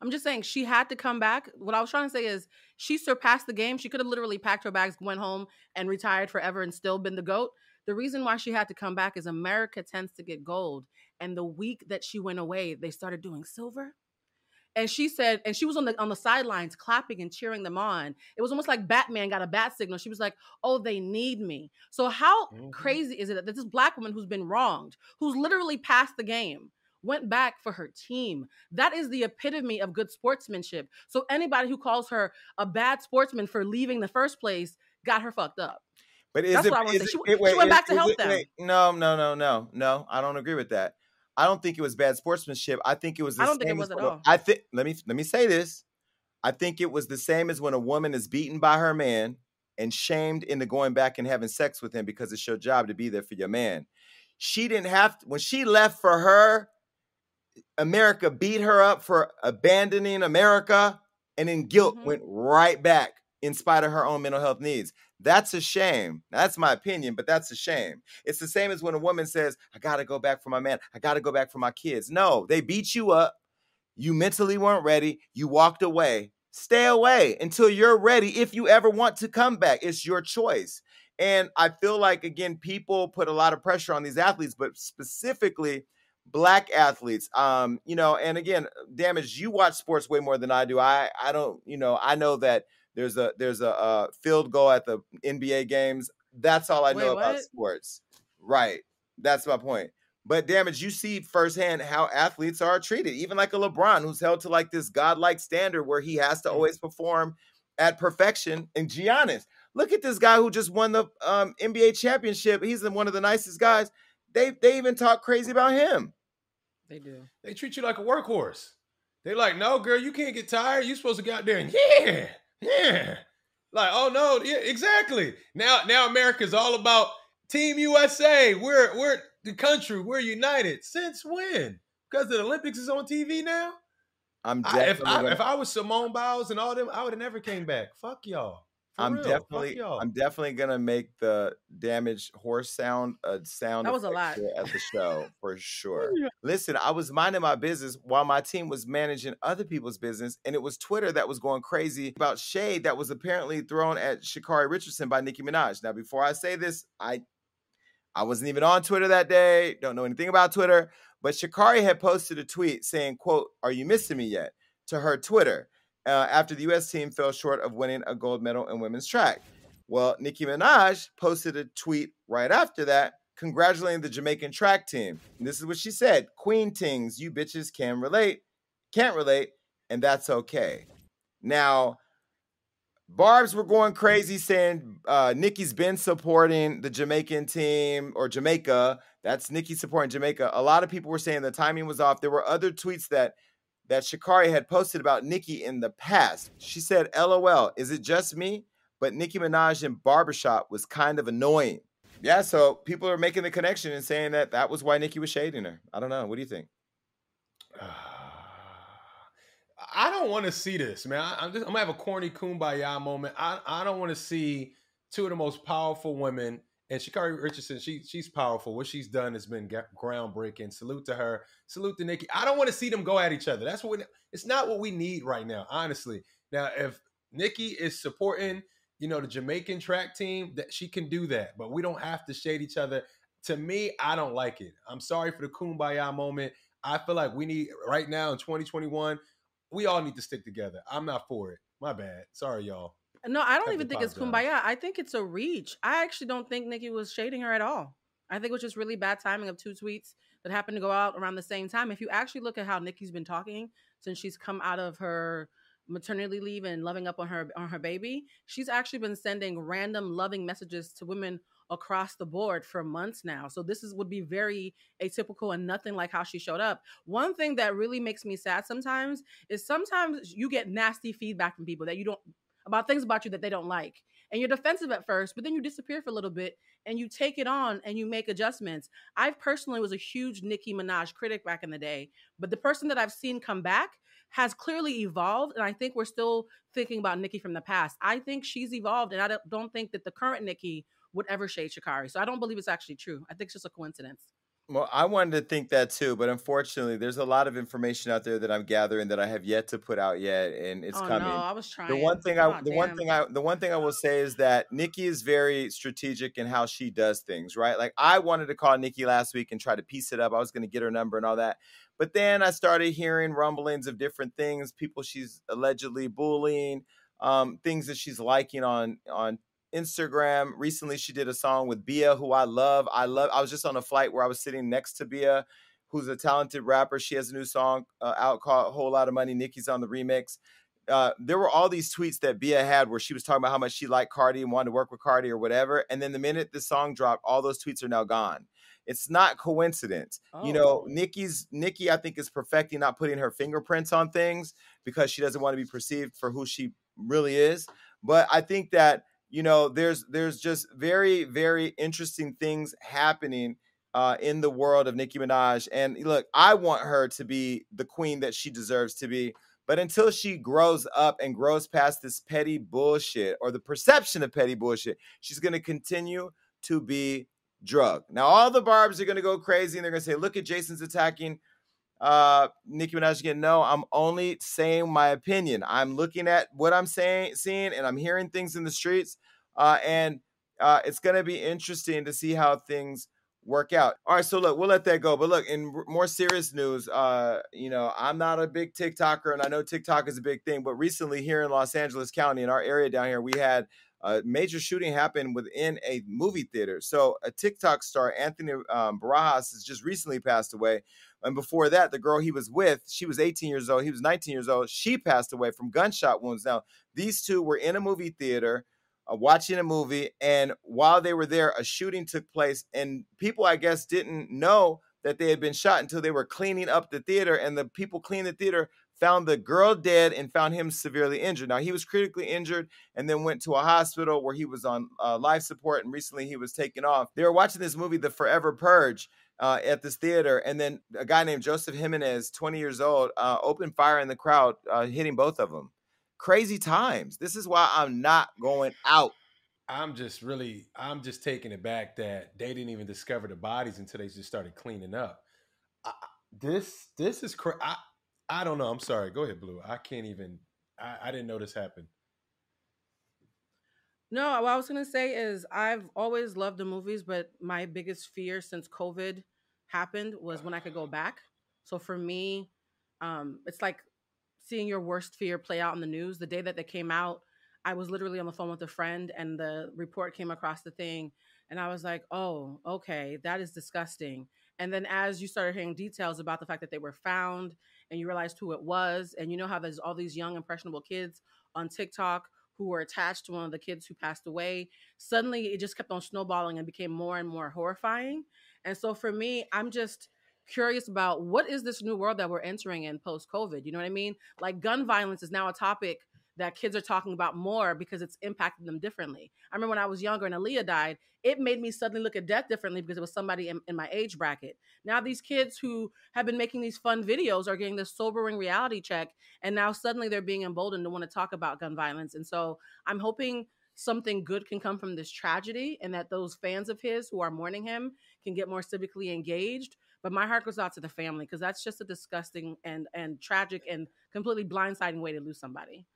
I'm just saying she had to come back. What I was trying to say is she surpassed the game. She could have literally packed her bags, went home, and retired forever and still been the GOAT. The reason why she had to come back is America tends to get gold. And the week that she went away, they started doing silver. And she said, and she was on the on the sidelines clapping and cheering them on. It was almost like Batman got a bat signal. She was like, "Oh, they need me." So how Mhm. crazy is it that this black woman who's been wronged, who's literally passed the game, went back for her team? That is the epitome of good sportsmanship. So anybody who calls her a bad sportsman for leaving the first place got her fucked up. But is That's it? what I is say. it- She- it- she went back to help it- them. wait, no, no, no, no, no. I don't agree with that. I don't think it was bad sportsmanship. I think it was. The I don't think it same was at all. I think. Let me let me say this. I think it was the same as when a woman is beaten by her man and shamed into going back and having sex with him because it's your job to be there for your man. She didn't have to, when she left for her. America beat her up for abandoning America, and then guilt Mhm. went right back in spite of her own mental health needs. That's a shame. That's my opinion, but that's a shame. It's the same as when a woman says, I got to go back for my man. I got to go back for my kids. No, they beat you up. You mentally weren't ready. You walked away. stay away until you're ready. If you ever want to come back, it's your choice. And I feel like, again, people put a lot of pressure on these athletes, but specifically black athletes. Um, you know, and again, damage, you watch sports way more than I do. I I don't, you know, I know that there's a there's a, a field goal at the NBA games. That's all I know Wait, about sports. Right. That's my point. But damage, you see firsthand how athletes are treated. Even like a LeBron, who's held to like this godlike standard where he has to mm. always perform at perfection. And Giannis, look at this guy who just won the um, NBA championship. He's one of the nicest guys. They they even talk crazy about him. They do. They treat you like a workhorse. They like, no, girl, you can't get tired. You're supposed to get out there and yeah, yeah. Like, oh no, yeah, exactly. Now, now America's all about Team USA. We're we're the country. We're united. Since when? Because the Olympics is on TV now. I'm I, if I, if I was Simone Biles and all them, I would have never came back. Fuck y'all. For I'm real. definitely I'm definitely gonna make the damaged horse sound a sound that was a lot at the show for sure. Listen, I was minding my business while my team was managing other people's business, and it was Twitter that was going crazy about shade that was apparently thrown at Sha'Carri Richardson by Nicki Minaj. Now, before I say this, I I wasn't even on Twitter that day, don't know anything about Twitter, but Sha'Carri had posted a tweet saying, quote, Are you missing me yet? to her Twitter uh, after the U.S. team fell short of winning a gold medal in women's track. Well, Nicki Minaj posted a tweet right after that congratulating the Jamaican track team. And this is what she said Queen Tings, you bitches can relate, can't relate, and that's okay. Now, Barb's were going crazy saying uh, Nicki's been supporting the Jamaican team or Jamaica. That's Nicki supporting Jamaica. A lot of people were saying the timing was off. There were other tweets that that Sha'Carri had posted about Nicki in the past. She said, LOL, is it just me? But Nicki Minaj in Barbershop was kind of annoying. Yeah, so people are making the connection and saying that that was why Nicki was shading her. I don't know. What do you think? I don't want to see this, man. I, am just I'm gonna have a corny kumbaya moment. I I don't want to see two of the most powerful women and Sha'Carri Richardson. She she's powerful. What she's done has been groundbreaking. Salute to her. Salute to Nicki. I don't want to see them go at each other. That's what it's not what we need right now, honestly. Now, if Nicki is supporting, you know, the Jamaican track team, that she can do that, but we don't have to shade each other. To me, I don't like it. I'm sorry for the kumbaya moment. I feel like we need right now in 2021 we all need to stick together. I'm not for it. My bad. Sorry, y'all. No, I don't even think it's kumbaya. I think it's a reach. I actually don't think Nicki was shading her at all. I think it was just really bad timing of two tweets that happened to go out around the same time. If you actually look at how Nicki's been talking since she's come out of her maternity leave and loving up on her on her baby, she's actually been sending random loving messages to women across the board for months now. So this is would be very atypical and nothing like how she showed up. One thing that really makes me sad sometimes is sometimes you get nasty feedback from people that you don't about things about you that they don't like. And you're defensive at first, but then you disappear for a little bit and you take it on and you make adjustments. I personally was a huge Nicki Minaj critic back in the day, but the person that I've seen come back has clearly evolved. And I think we're still thinking about Nicki from the past. I think she's evolved, and I don't think that the current Nicki would ever shade Sha'Carri. So I don't believe it's actually true. I think it's just a coincidence. Well, I wanted to think that too, but unfortunately, there's a lot of information out there that I'm gathering that I have yet to put out yet, and it's oh, coming. No, I was trying. The one thing oh, I, the damn. one thing I, the one thing I will say is that Nicki is very strategic in how she does things. Right? Like I wanted to call Nicki last week and try to piece it up. I was going to get her number and all that, but then I started hearing rumblings of different things, people she's allegedly bullying, um, things that she's liking on on Instagram. Recently, she did a song with Bia, who I love. I love. I was just on a flight where I was sitting next to Bia, who's a talented rapper. She has a new song uh, out called "A Whole Lot of Money." Nicki's on the remix. Uh, there were all these tweets that Bia had where she was talking about how much she liked Cardi and wanted to work with Cardi or whatever. And then the minute the song dropped, all those tweets are now gone. It's not coincidence. Oh. You know. Nicki's Nicki, I think, is perfecting not putting her fingerprints on things because she doesn't want to be perceived for who she really is. But I think that you know there's there's just very very interesting things happening uh, in the world of Nicki Minaj. And look, I want her to be the queen that she deserves to be. But until she grows up and grows past this petty bullshit or the perception of petty bullshit, she's going to continue to be drugged. Now, all the barbs are going to go crazy and they're going to say, look at Jason's attacking uh, Nicki Minaj again, no, I'm only saying my opinion. I'm looking at what I'm saying, seeing, and I'm hearing things in the streets. Uh, and uh, it's going to be interesting to see how things work out. All right, so look, we'll let that go. But look, in more serious news, uh, you know, I'm not a big TikToker, and I know TikTok is a big thing. But recently, here in Los Angeles County, in our area down here, we had a major shooting happened within a movie theater. So a TikTok star, Anthony um, Barajas, has just recently passed away. And before that, the girl he was with, she was 18 years old. He was 19 years old. She passed away from gunshot wounds. Now, these two were in a movie theater uh, watching a movie. And while they were there, a shooting took place. And people, I guess, didn't know that they had been shot until they were cleaning up the theater. And the people cleaning the theater found the girl dead and found him severely injured. Now, he was critically injured and then went to a hospital where he was on uh, life support. And recently he was taken off. They were watching this movie, The Forever Purge uh, at this theater, and then a guy named Joseph Jimenez, 20 years old, uh, opened fire in the crowd, uh, hitting both of them. Crazy times. This is why I'm not going out. I'm just really, I'm just taking it back that they didn't even discover the bodies until they just started cleaning up. I, this, this is crazy. I, don't know. I'm sorry. Go ahead, Blue. I can't even. I, I didn't know this happened. No, what I was gonna say is I've always loved the movies, but my biggest fear since COVID happened was when I could go back. So for me, um, it's like seeing your worst fear play out in the news. The day that they came out, I was literally on the phone with a friend, and the report came across the thing, and I was like, "Oh, okay, that is disgusting." And then as you started hearing details about the fact that they were found, and you realized who it was, and you know how there's all these young impressionable kids on TikTok who were attached to one of the kids who passed away. Suddenly, it just kept on snowballing and became more and more horrifying. And so, for me, I'm just curious about what is this new world that we're entering in post COVID? You know what I mean? Like, gun violence is now a topic that kids are talking about more because it's impacting them differently. I remember when I was younger and Aaliyah died, it made me suddenly look at death differently because it was somebody in, in, my age bracket. Now these kids who have been making these fun videos are getting this sobering reality check, and now suddenly they're being emboldened to want to talk about gun violence. And so I'm hoping something good can come from this tragedy, and that those fans of his who are mourning him can get more civically engaged. But my heart goes out to the family because that's just a disgusting and and tragic and completely blindsiding way to lose somebody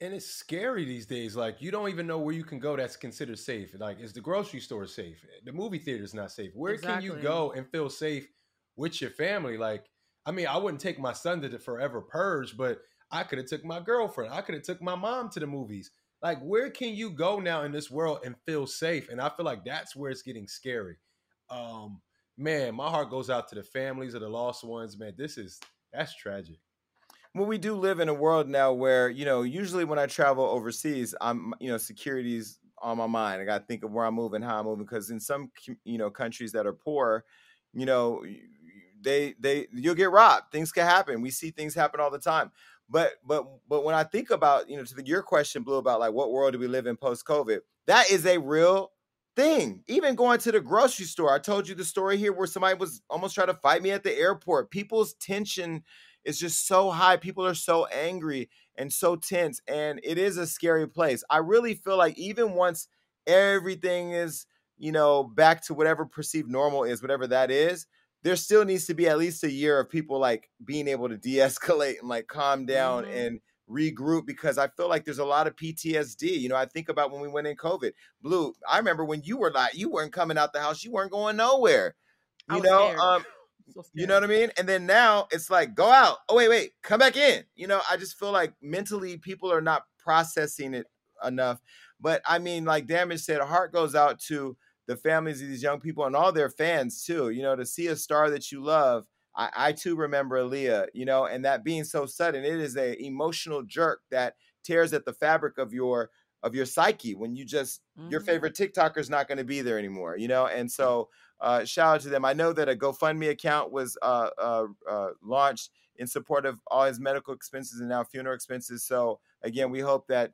and it's scary these days. Like you don't even know where you can go that's considered safe. Like is the grocery store safe? The movie theater is not safe. Where exactly. can you go and feel safe with your family? Like I mean, I wouldn't take my son to the Forever Purge, but I could have took my girlfriend. I could have took my mom to the movies. Like where can you go now in this world and feel safe? And I feel like that's where it's getting scary. Um, man, my heart goes out to the families of the lost ones. Man, this is that's tragic well, we do live in a world now where you know usually when I travel overseas, I'm you know security's on my mind. I got to think of where I'm moving, how I'm moving, because in some you know countries that are poor, you know they they you'll get robbed. Things can happen. We see things happen all the time. But but but when I think about you know to the, your question, Blue, about like what world do we live in post COVID, that is a real thing. Even going to the grocery store, I told you the story here where somebody was almost trying to fight me at the airport. People's tension is just so high. People are so angry and so tense, and it is a scary place. I really feel like even once everything is, you know, back to whatever perceived normal is, whatever that is, there still needs to be at least a year of people like being able to de-escalate and like calm down mm-hmm. and regroup because I feel like there's a lot of PTSD. You know, I think about when we went in COVID. Blue, I remember when you were like you weren't coming out the house, you weren't going nowhere. You know, scared. um so you know what I mean? And then now it's like, go out. Oh, wait, wait, come back in. You know, I just feel like mentally people are not processing it enough. But I mean, like Damage said, a heart goes out to the families of these young people and all their fans too. You know, to see a star that you love. I, I too remember Aaliyah, you know, and that being so sudden, it is a emotional jerk that tears at the fabric of your of your psyche when you just mm-hmm. your favorite TikToker is not going to be there anymore, you know. And so uh, shout out to them. I know that a GoFundMe account was uh, uh, uh, launched in support of all his medical expenses and now funeral expenses. So again, we hope that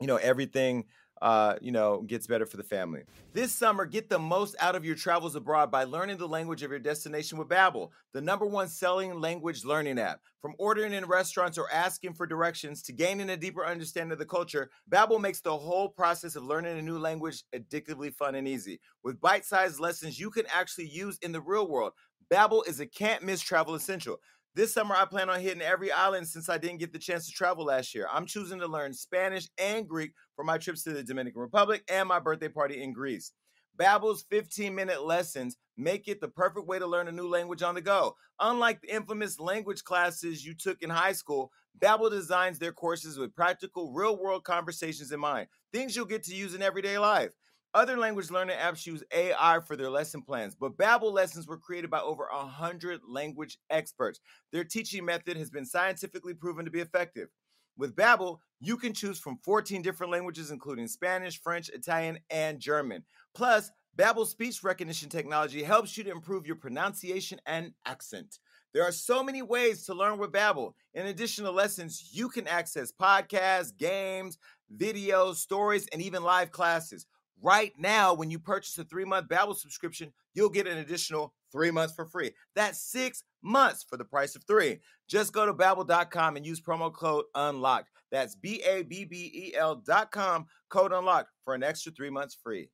you know everything uh, you know, gets better for the family. This summer, get the most out of your travels abroad by learning the language of your destination with Babbel, the number one selling language learning app. From ordering in restaurants or asking for directions to gaining a deeper understanding of the culture, Babbel makes the whole process of learning a new language addictively fun and easy. With bite-sized lessons you can actually use in the real world. Babbel is a can't miss travel essential. This summer, I plan on hitting every island since I didn't get the chance to travel last year. I'm choosing to learn Spanish and Greek for my trips to the Dominican Republic and my birthday party in Greece. Babbel's 15-minute lessons make it the perfect way to learn a new language on the go. Unlike the infamous language classes you took in high school, Babbel designs their courses with practical, real-world conversations in mind, things you'll get to use in everyday life. Other language learning apps use AI for their lesson plans, but Babbel lessons were created by over 100 language experts. Their teaching method has been scientifically proven to be effective. With Babbel, you can choose from 14 different languages including Spanish, French, Italian, and German. Plus, Babbel's speech recognition technology helps you to improve your pronunciation and accent. There are so many ways to learn with Babbel. In addition to lessons, you can access podcasts, games, videos, stories, and even live classes. Right now, when you purchase a three-month Babbel subscription, you'll get an additional three months for free. That's six months for the price of three. Just go to babbel.com and use promo code UNLOCKED. That's B-A-B-B-E-L dot com, code UNLOCKED for an extra three months free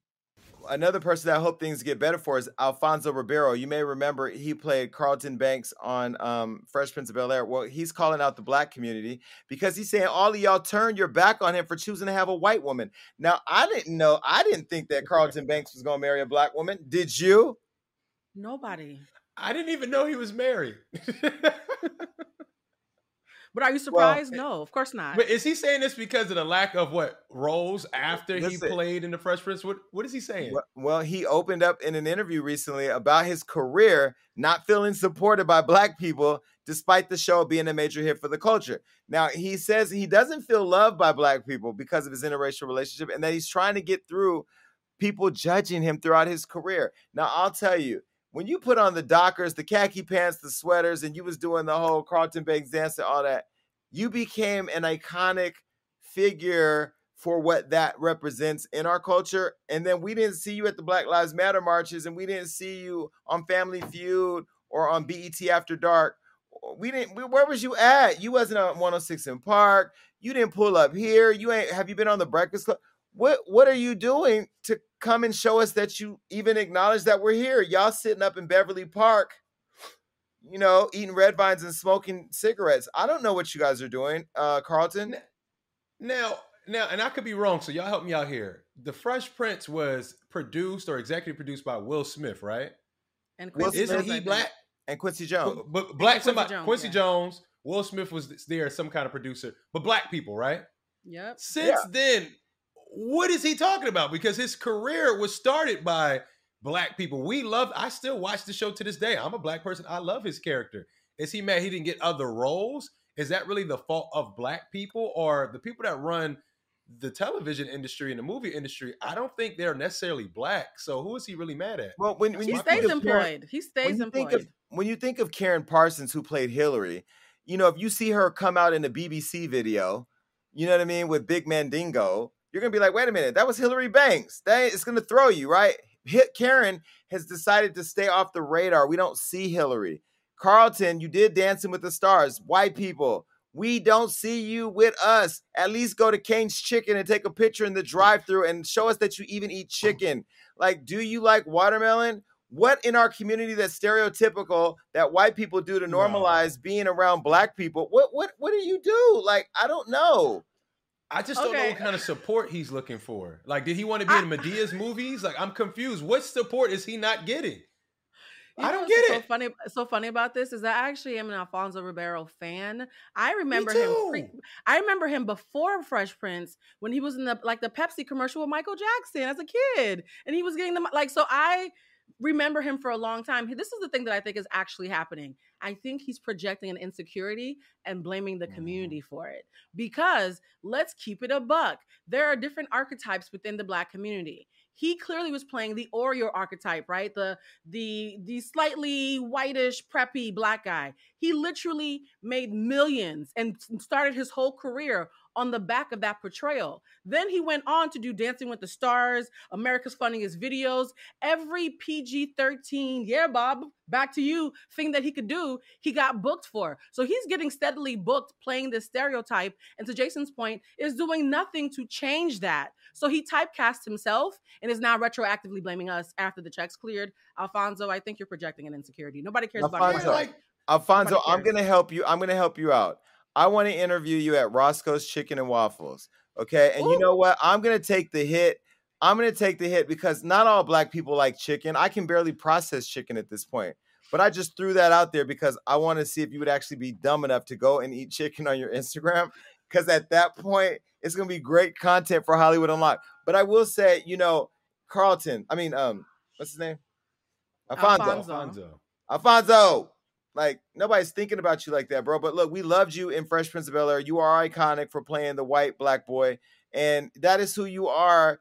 another person that I hope things get better for is Alfonso Ribeiro. You may remember he played Carlton Banks on um, Fresh Prince of Bel Air. Well, he's calling out the black community because he's saying all of y'all turned your back on him for choosing to have a white woman. Now, I didn't know, I didn't think that Carlton Banks was going to marry a black woman. Did you? Nobody. I didn't even know he was married. But are you surprised? Well, no, of course not. But is he saying this because of the lack of what roles after Listen, he played in the Fresh Prince? What what is he saying? Well, he opened up in an interview recently about his career not feeling supported by black people despite the show being a major hit for the culture. Now, he says he doesn't feel loved by black people because of his interracial relationship and that he's trying to get through people judging him throughout his career. Now, I'll tell you, when you put on the Dockers, the khaki pants, the sweaters, and you was doing the whole Carlton Banks dance and all that, you became an iconic figure for what that represents in our culture. And then we didn't see you at the Black Lives Matter marches, and we didn't see you on Family Feud or on BET After Dark. We didn't. Where was you at? You wasn't on 106 & Park. You didn't pull up here. You ain't. Have you been on the Breakfast Club? What What are you doing to come and show us that you even acknowledge that we're here. Y'all sitting up in Beverly Park, you know, eating red vines and smoking cigarettes. I don't know what you guys are doing, uh, Carlton. Now, now, and I could be wrong, so y'all help me out here. The Fresh Prince was produced or executive produced by Will Smith, right? And Quincy isn't he black? And Quincy Jones, but, black Quincy somebody, Jones, Quincy yeah. Jones. Will Smith was there some kind of producer, but black people, right? Yep. Since yeah. then, what is he talking about? Because his career was started by black people. We love, I still watch the show to this day. I'm a black person. I love his character. Is he mad he didn't get other roles? Is that really the fault of black people or the people that run the television industry and the movie industry? I don't think they're necessarily black. So who is he really mad at? Well, when, when he stays employed, Karyn, he stays employed. Of, when you think of Karyn Parsons, who played Hilary, you know, if you see her come out in a BBC video, you know what I mean, with Big Mandingo, you're gonna be like, wait a minute, that was Hilary Banks. That it's gonna throw you, right? Hit Karyn has decided to stay off the radar. We don't see Hilary. Carlton, you did Dancing with the Stars. White people, we don't see you with us. At least go to Cane's Chicken and take a picture in the drive-through and show us that you even eat chicken. Like, do you like watermelon? What in our community that's stereotypical that white people do to normalize no. being around black people? What what what do you do? Like, I don't know. I just don't know what kind of support he's looking for. Like, did he want to be I, in Madea's movies? Like, I'm confused. What support is he not getting? I don't get it. So funny, so funny about this is that I actually am an Alfonso Ribeiro fan. I remember him. Pre- I remember him before Fresh Prince when he was in the like the Pepsi commercial with Michael Jackson as a kid, and he was getting them like. So I remember him for a long time. This is the thing that I think is actually happening. I think he's projecting an insecurity and blaming the mm-hmm. community for it. Because let's keep it a buck. There are different archetypes within the black community. He clearly was playing the Oreo archetype, right? The the the slightly whitish preppy black guy. He literally made millions and started his whole career on the back of that portrayal. Then he went on to do Dancing with the Stars, America's Funniest Videos, every PG 13, yeah, Bob, back to you thing that he could do, he got booked for. So he's getting steadily booked playing this stereotype. And to Jason's point, is doing nothing to change that. So he typecast himself and is now retroactively blaming us after the checks cleared. Alfonso, I think you're projecting an insecurity. Nobody cares Alfonso, about you. Like, Alfonso, I'm gonna help you. I'm gonna help you out. I want to interview you at Roscoe's Chicken and Waffles. Okay. And Ooh. you know what? I'm gonna take the hit. I'm gonna take the hit because not all black people like chicken. I can barely process chicken at this point. But I just threw that out there because I want to see if you would actually be dumb enough to go and eat chicken on your Instagram. Because at that point, it's gonna be great content for Hollywood Unlocked. But I will say, you know, Carlton. I mean, um, what's his name? Alfonso. Alfonso. Alfonso. Like nobody's thinking about you like that, bro. But look, we loved you in Fresh Prince of Bel Air. You are iconic for playing the white black boy, and that is who you are.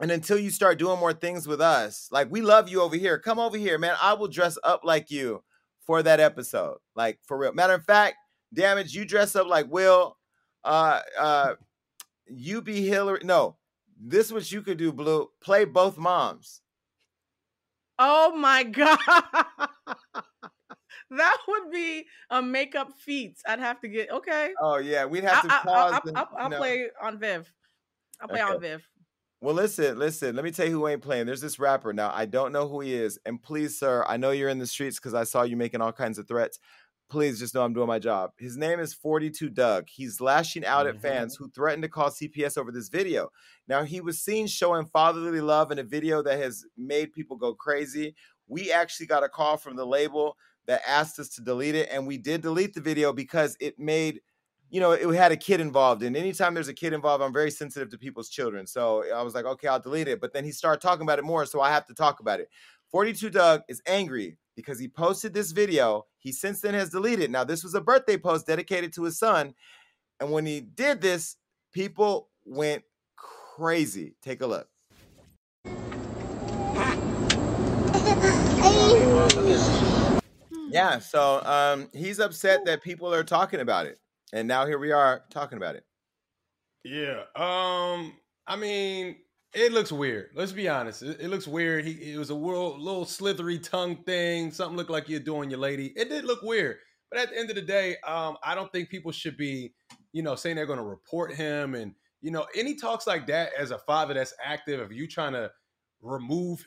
And until you start doing more things with us, like we love you over here. Come over here, man. I will dress up like you for that episode. Like for real. Matter of fact, damage, you dress up like Will. Uh uh you be Hillary. No, this is what you could do, Blue. Play both moms. Oh my god. that would be a makeup feat. I'd have to get okay. Oh yeah, we'd have to I, pause. I, will play Aunt Viv. I'll play okay. Aunt Viv. Well, listen, listen. Let me tell you who ain't playing. There's this rapper now. I don't know who he is, and please, sir, I know you're in the streets because I saw you making all kinds of threats. Please just know I'm doing my job. His name is 42 Dugg. He's lashing out mm-hmm. at fans mm-hmm. who threatened to call CPS over this video. Now, he was seen showing fatherly love in a video that has made people go crazy. We actually got a call from the label that asked us to delete it, and we did delete the video because it made you know, it had a kid involved. And anytime there's a kid involved, I'm very sensitive to people's children. So I was like, okay, I'll delete it. But then he started talking about it more. So I have to talk about it. 42 Dugg is angry because he posted this video. He since then has deleted. Now, this was a birthday post dedicated to his son. And when he did this, people went crazy. Take a look. Yeah, so um, he's upset that people are talking about it, and now here we are talking about it. Yeah, um, I mean, it looks weird. Let's be honest. It, it looks weird. He it was a little, little slithery tongue thing. Something looked like you're doing your lady. It did look weird. But at the end of the day, um, I don't think people should be, you know, saying they're going to report him. And you know, any talks like that as a father that's active, if you trying to remove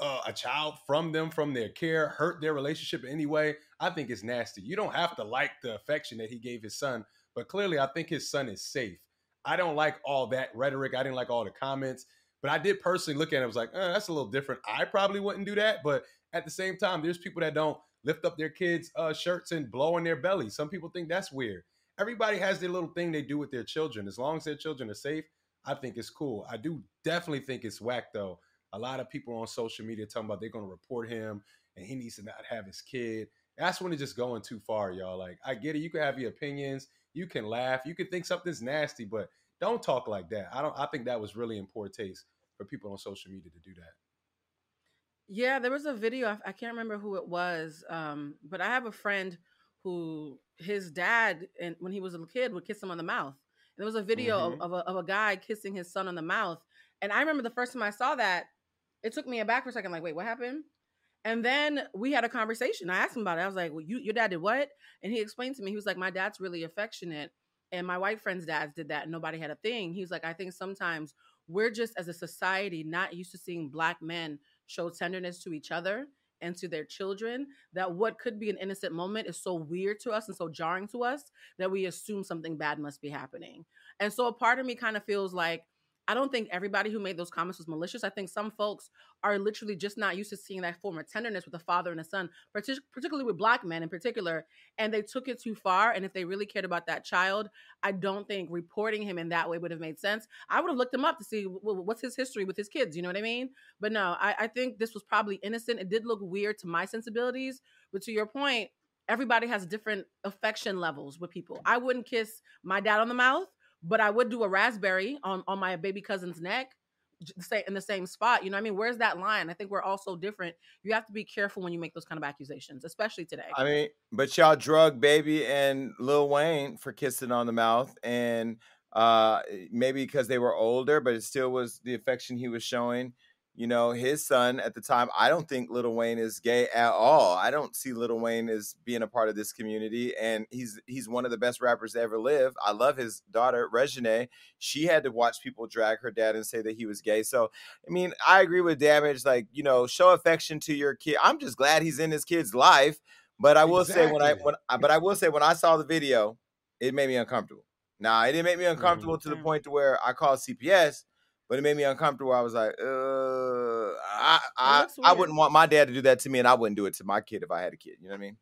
uh, a child from them, from their care, hurt their relationship in any way, I think it's nasty. You don't have to like the affection that he gave his son, but clearly I think his son is safe. I don't like all that rhetoric. I didn't like all the comments, but I did personally look at it. Was like, eh, that's a little different. I probably wouldn't do that, but at the same time, there's people that don't lift up their kids' uh, shirts and blow on their belly. Some people think that's weird. Everybody has their little thing they do with their children. As long as their children are safe, I think it's cool. I do definitely think it's whack though a lot of people on social media talking about they're going to report him and he needs to not have his kid. That's when it's just going too far, y'all. Like, I get it. You can have your opinions. You can laugh. You can think something's nasty, but don't talk like that. I don't. I think that was really in poor taste for people on social media to do that. Yeah, there was a video. I can't remember who it was, um, but I have a friend who his dad, and when he was a kid, would kiss him on the mouth. And there was a video mm-hmm. of, of, a, of a guy kissing his son on the mouth. And I remember the first time I saw that, it took me aback for a second, like, wait, what happened? And then we had a conversation. I asked him about it. I was like, well, you, your dad did what? And he explained to me, he was like, my dad's really affectionate. And my white friends' dads did that. And nobody had a thing. He was like, I think sometimes we're just as a society not used to seeing black men show tenderness to each other and to their children that what could be an innocent moment is so weird to us and so jarring to us that we assume something bad must be happening. And so a part of me kind of feels like I don't think everybody who made those comments was malicious. I think some folks are literally just not used to seeing that form of tenderness with a father and a son, particularly with black men in particular, and they took it too far. And if they really cared about that child, I don't think reporting him in that way would have made sense. I would have looked him up to see what's his history with his kids. You know what I mean? But no, I, I think this was probably innocent. It did look weird to my sensibilities, but to your point, everybody has different affection levels with people. I wouldn't kiss my dad on the mouth but I would do a raspberry on on my baby cousin's neck say in the same spot you know i mean? Where's that line? I think we're all so different. You have to be careful when you make those kind of accusations especially today. I mean but y'all drug baby and lil wayne for kissing on the mouth and Uh, maybe because they were older, but it still was the affection he was showing you know, his son at the time, I don't think Lil Wayne is gay at all. I don't see Lil Wayne as being a part of this community. And he's he's one of the best rappers to ever live. I love his daughter, Reginae. She had to watch people drag her dad and say that he was gay. So I mean, I agree with damage. Like, you know, show affection to your kid. I'm just glad he's in his kid's life. But I will exactly. say when I when but I will say when I saw the video, it made me uncomfortable. Now it didn't make me uncomfortable mm-hmm. to the point to where I called CPS but it made me uncomfortable. I was like, uh, I I, I wouldn't want my dad to do that to me, and I wouldn't do it to my kid if I had a kid. You know what I mean?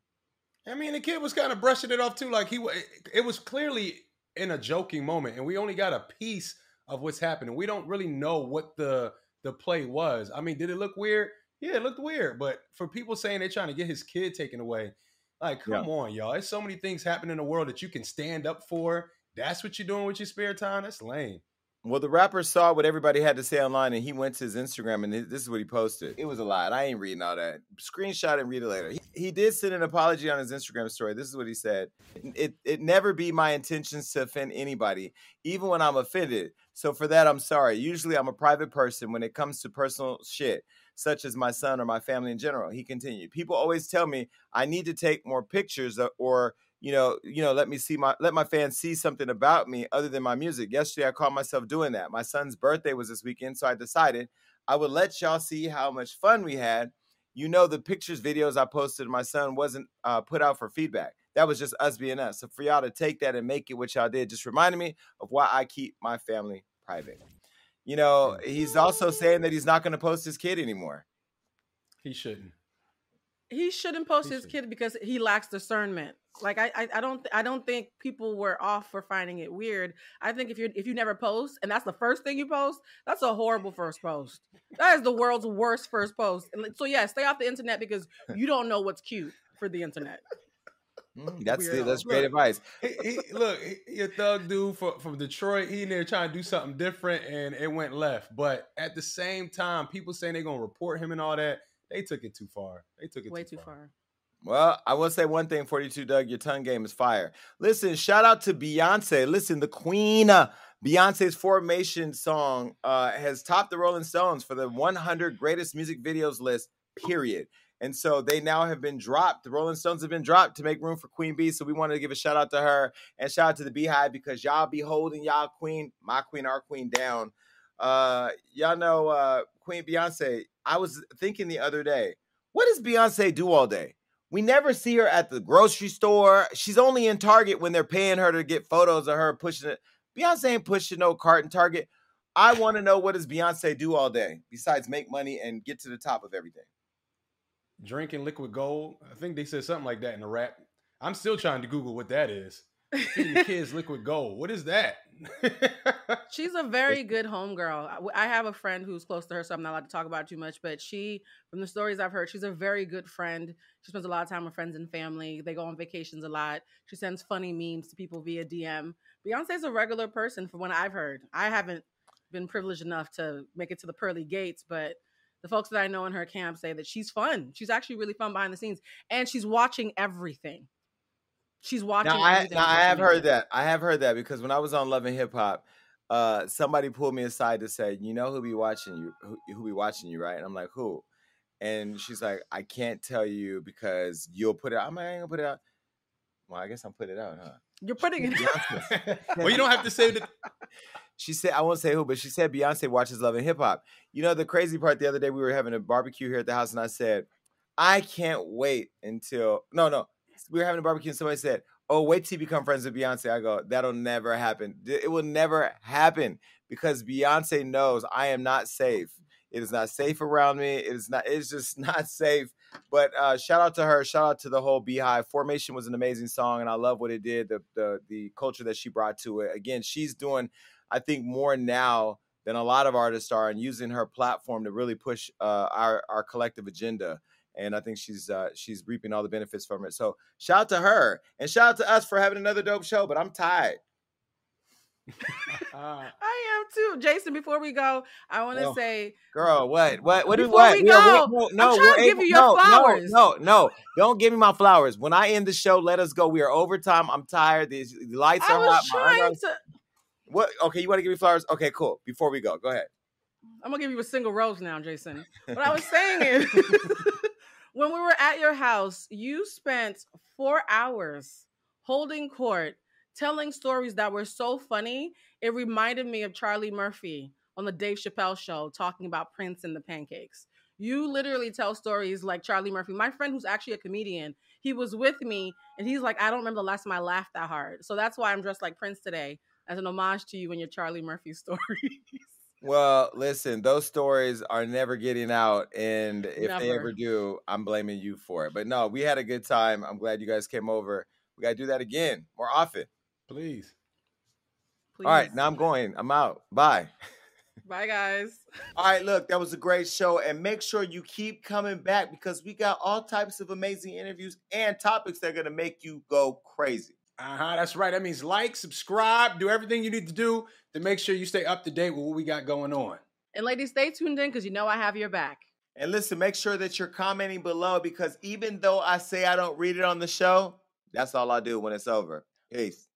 I mean, the kid was kind of brushing it off too. Like he, it was clearly in a joking moment, and we only got a piece of what's happening. We don't really know what the the play was. I mean, did it look weird? Yeah, it looked weird. But for people saying they're trying to get his kid taken away, like, come yeah. on, y'all. There's so many things happening in the world that you can stand up for. That's what you're doing with your spare time. That's lame. Well, the rapper saw what everybody had to say online, and he went to his Instagram, and this is what he posted. It was a lot. I ain't reading all that. Screenshot and read it later. He, he did send an apology on his Instagram story. This is what he said: "It it never be my intentions to offend anybody, even when I'm offended. So for that, I'm sorry. Usually, I'm a private person when it comes to personal shit." Such as my son or my family in general. He continued. People always tell me I need to take more pictures uh, or you know, you know, let me see my let my fans see something about me other than my music. Yesterday I caught myself doing that. My son's birthday was this weekend, so I decided I would let y'all see how much fun we had. You know, the pictures, videos I posted my son wasn't uh, put out for feedback. That was just us being us. So for y'all to take that and make it what y'all did, just reminded me of why I keep my family private. You know, he's also saying that he's not going to post his kid anymore. He shouldn't. He shouldn't post he his should. kid because he lacks discernment. Like I, I, I don't, I don't think people were off for finding it weird. I think if you if you never post and that's the first thing you post, that's a horrible first post. That is the world's worst first post. And so yeah, stay off the internet because you don't know what's cute for the internet. Mm, that's the, that's great look, advice. He, he, look, he a thug dude from, from Detroit. He in there trying to do something different, and it went left. But at the same time, people saying they're gonna report him and all that, they took it too far. They took it way too, too far. far. Well, I will say one thing, 42 Dugg, your tongue game is fire. Listen, shout out to Beyonce. Listen, the queen, uh, Beyonce's Formation song uh, has topped the Rolling Stones for the 100 greatest music videos list, period. And so they now have been dropped. The Rolling Stones have been dropped to make room for Queen Bee. So we wanted to give a shout out to her and shout out to the Beehive because y'all be holding y'all queen, my queen, our queen down. Uh, y'all know uh, Queen Beyonce. I was thinking the other day, what does Beyonce do all day? We never see her at the grocery store. She's only in Target when they're paying her to get photos of her pushing it. Beyonce ain't pushing no cart in Target. I want to know what does Beyonce do all day besides make money and get to the top of everything. Drinking liquid gold. I think they said something like that in the rap. I'm still trying to Google what that is. Feeding kids liquid gold. What is that? She's a very good homegirl. I have a friend who's close to her, so I'm not allowed to talk about too much. But she, from the stories I've heard, she's a very good friend. She spends a lot of time with friends and family. They go on vacations a lot. She sends funny memes to people via DM. Beyonce's a regular person, from what I've heard. I haven't been privileged enough to make it to the pearly gates, but the folks that I know in her camp say that she's fun. She's actually really fun behind the scenes, and she's watching everything. She's watching. Now I, now I have heard that. I have heard that because when I was on Love and Hip Hop, uh, somebody pulled me aside to say, "You know who be watching you? Who, who be watching you, right?" And I'm like, "Who?" And she's like, "I can't tell you because you'll put it. out. I'm like, I ain't gonna put it out. Well, I guess I'm putting it out, huh? You're putting it. out. well, you don't have to say that. She said, I won't say who, but she said Beyonce watches Love and Hip Hop. You know, the crazy part the other day, we were having a barbecue here at the house, and I said, I can't wait until, no, no, we were having a barbecue and somebody said, "Oh, wait till you become friends with Beyonce." I go, "That'll never happen. It will never happen because Beyonce knows I am not safe. It is not safe around me. It is not. It's just not safe." But uh, shout out to her. Shout out to the whole Beehive. Formation was an amazing song, and I love what it did. The the the culture that she brought to it. Again, she's doing, I think, more now than a lot of artists are, and using her platform to really push uh, our our collective agenda and I think she's uh, she's reaping all the benefits from it. So shout out to her and shout out to us for having another dope show. But I'm tired. I am too, Jason. Before we go, I want to well, say, girl, what, what, what? Before what? we go, we, we, no, I'm trying to give you your no, flowers. No, no, no, don't give me my flowers. When I end the show, let us go. We are overtime. I'm tired. The lights are not. I was hot. Trying to, What? Okay, you want to give me flowers? Okay, cool. Before we go, go ahead. I'm gonna give you a single rose now, Jason. What I was saying is, when we were at your house, you spent four hours holding court, telling stories that were so funny. It reminded me of Charlie Murphy on the Dave Chappelle show talking about Prince and the pancakes. You literally tell stories like Charlie Murphy. My friend, who's actually a comedian, he was with me and he's like, I don't remember the last time I laughed that hard. So that's why I'm dressed like Prince today as an homage to you and your Charlie Murphy stories. Well, listen, those stories are never getting out. And if Never. they ever do, I'm blaming you for it. But no, we had a good time. I'm glad you guys came over. We got to do that again more often. Please. Please. All right, now I'm going. I'm out. Bye. Bye, guys. All right, look, that was a great show. And make sure you keep coming back because we got all types of amazing interviews and topics that are going to make you go crazy. Uh huh. That's right. That means like, subscribe, do everything you need to do to make sure you stay up to date with what we got going on. And ladies, stay tuned in because you know I have your back. And listen, make sure that you're commenting below because even though I say I don't read it on the show, that's all I do when it's over. Peace.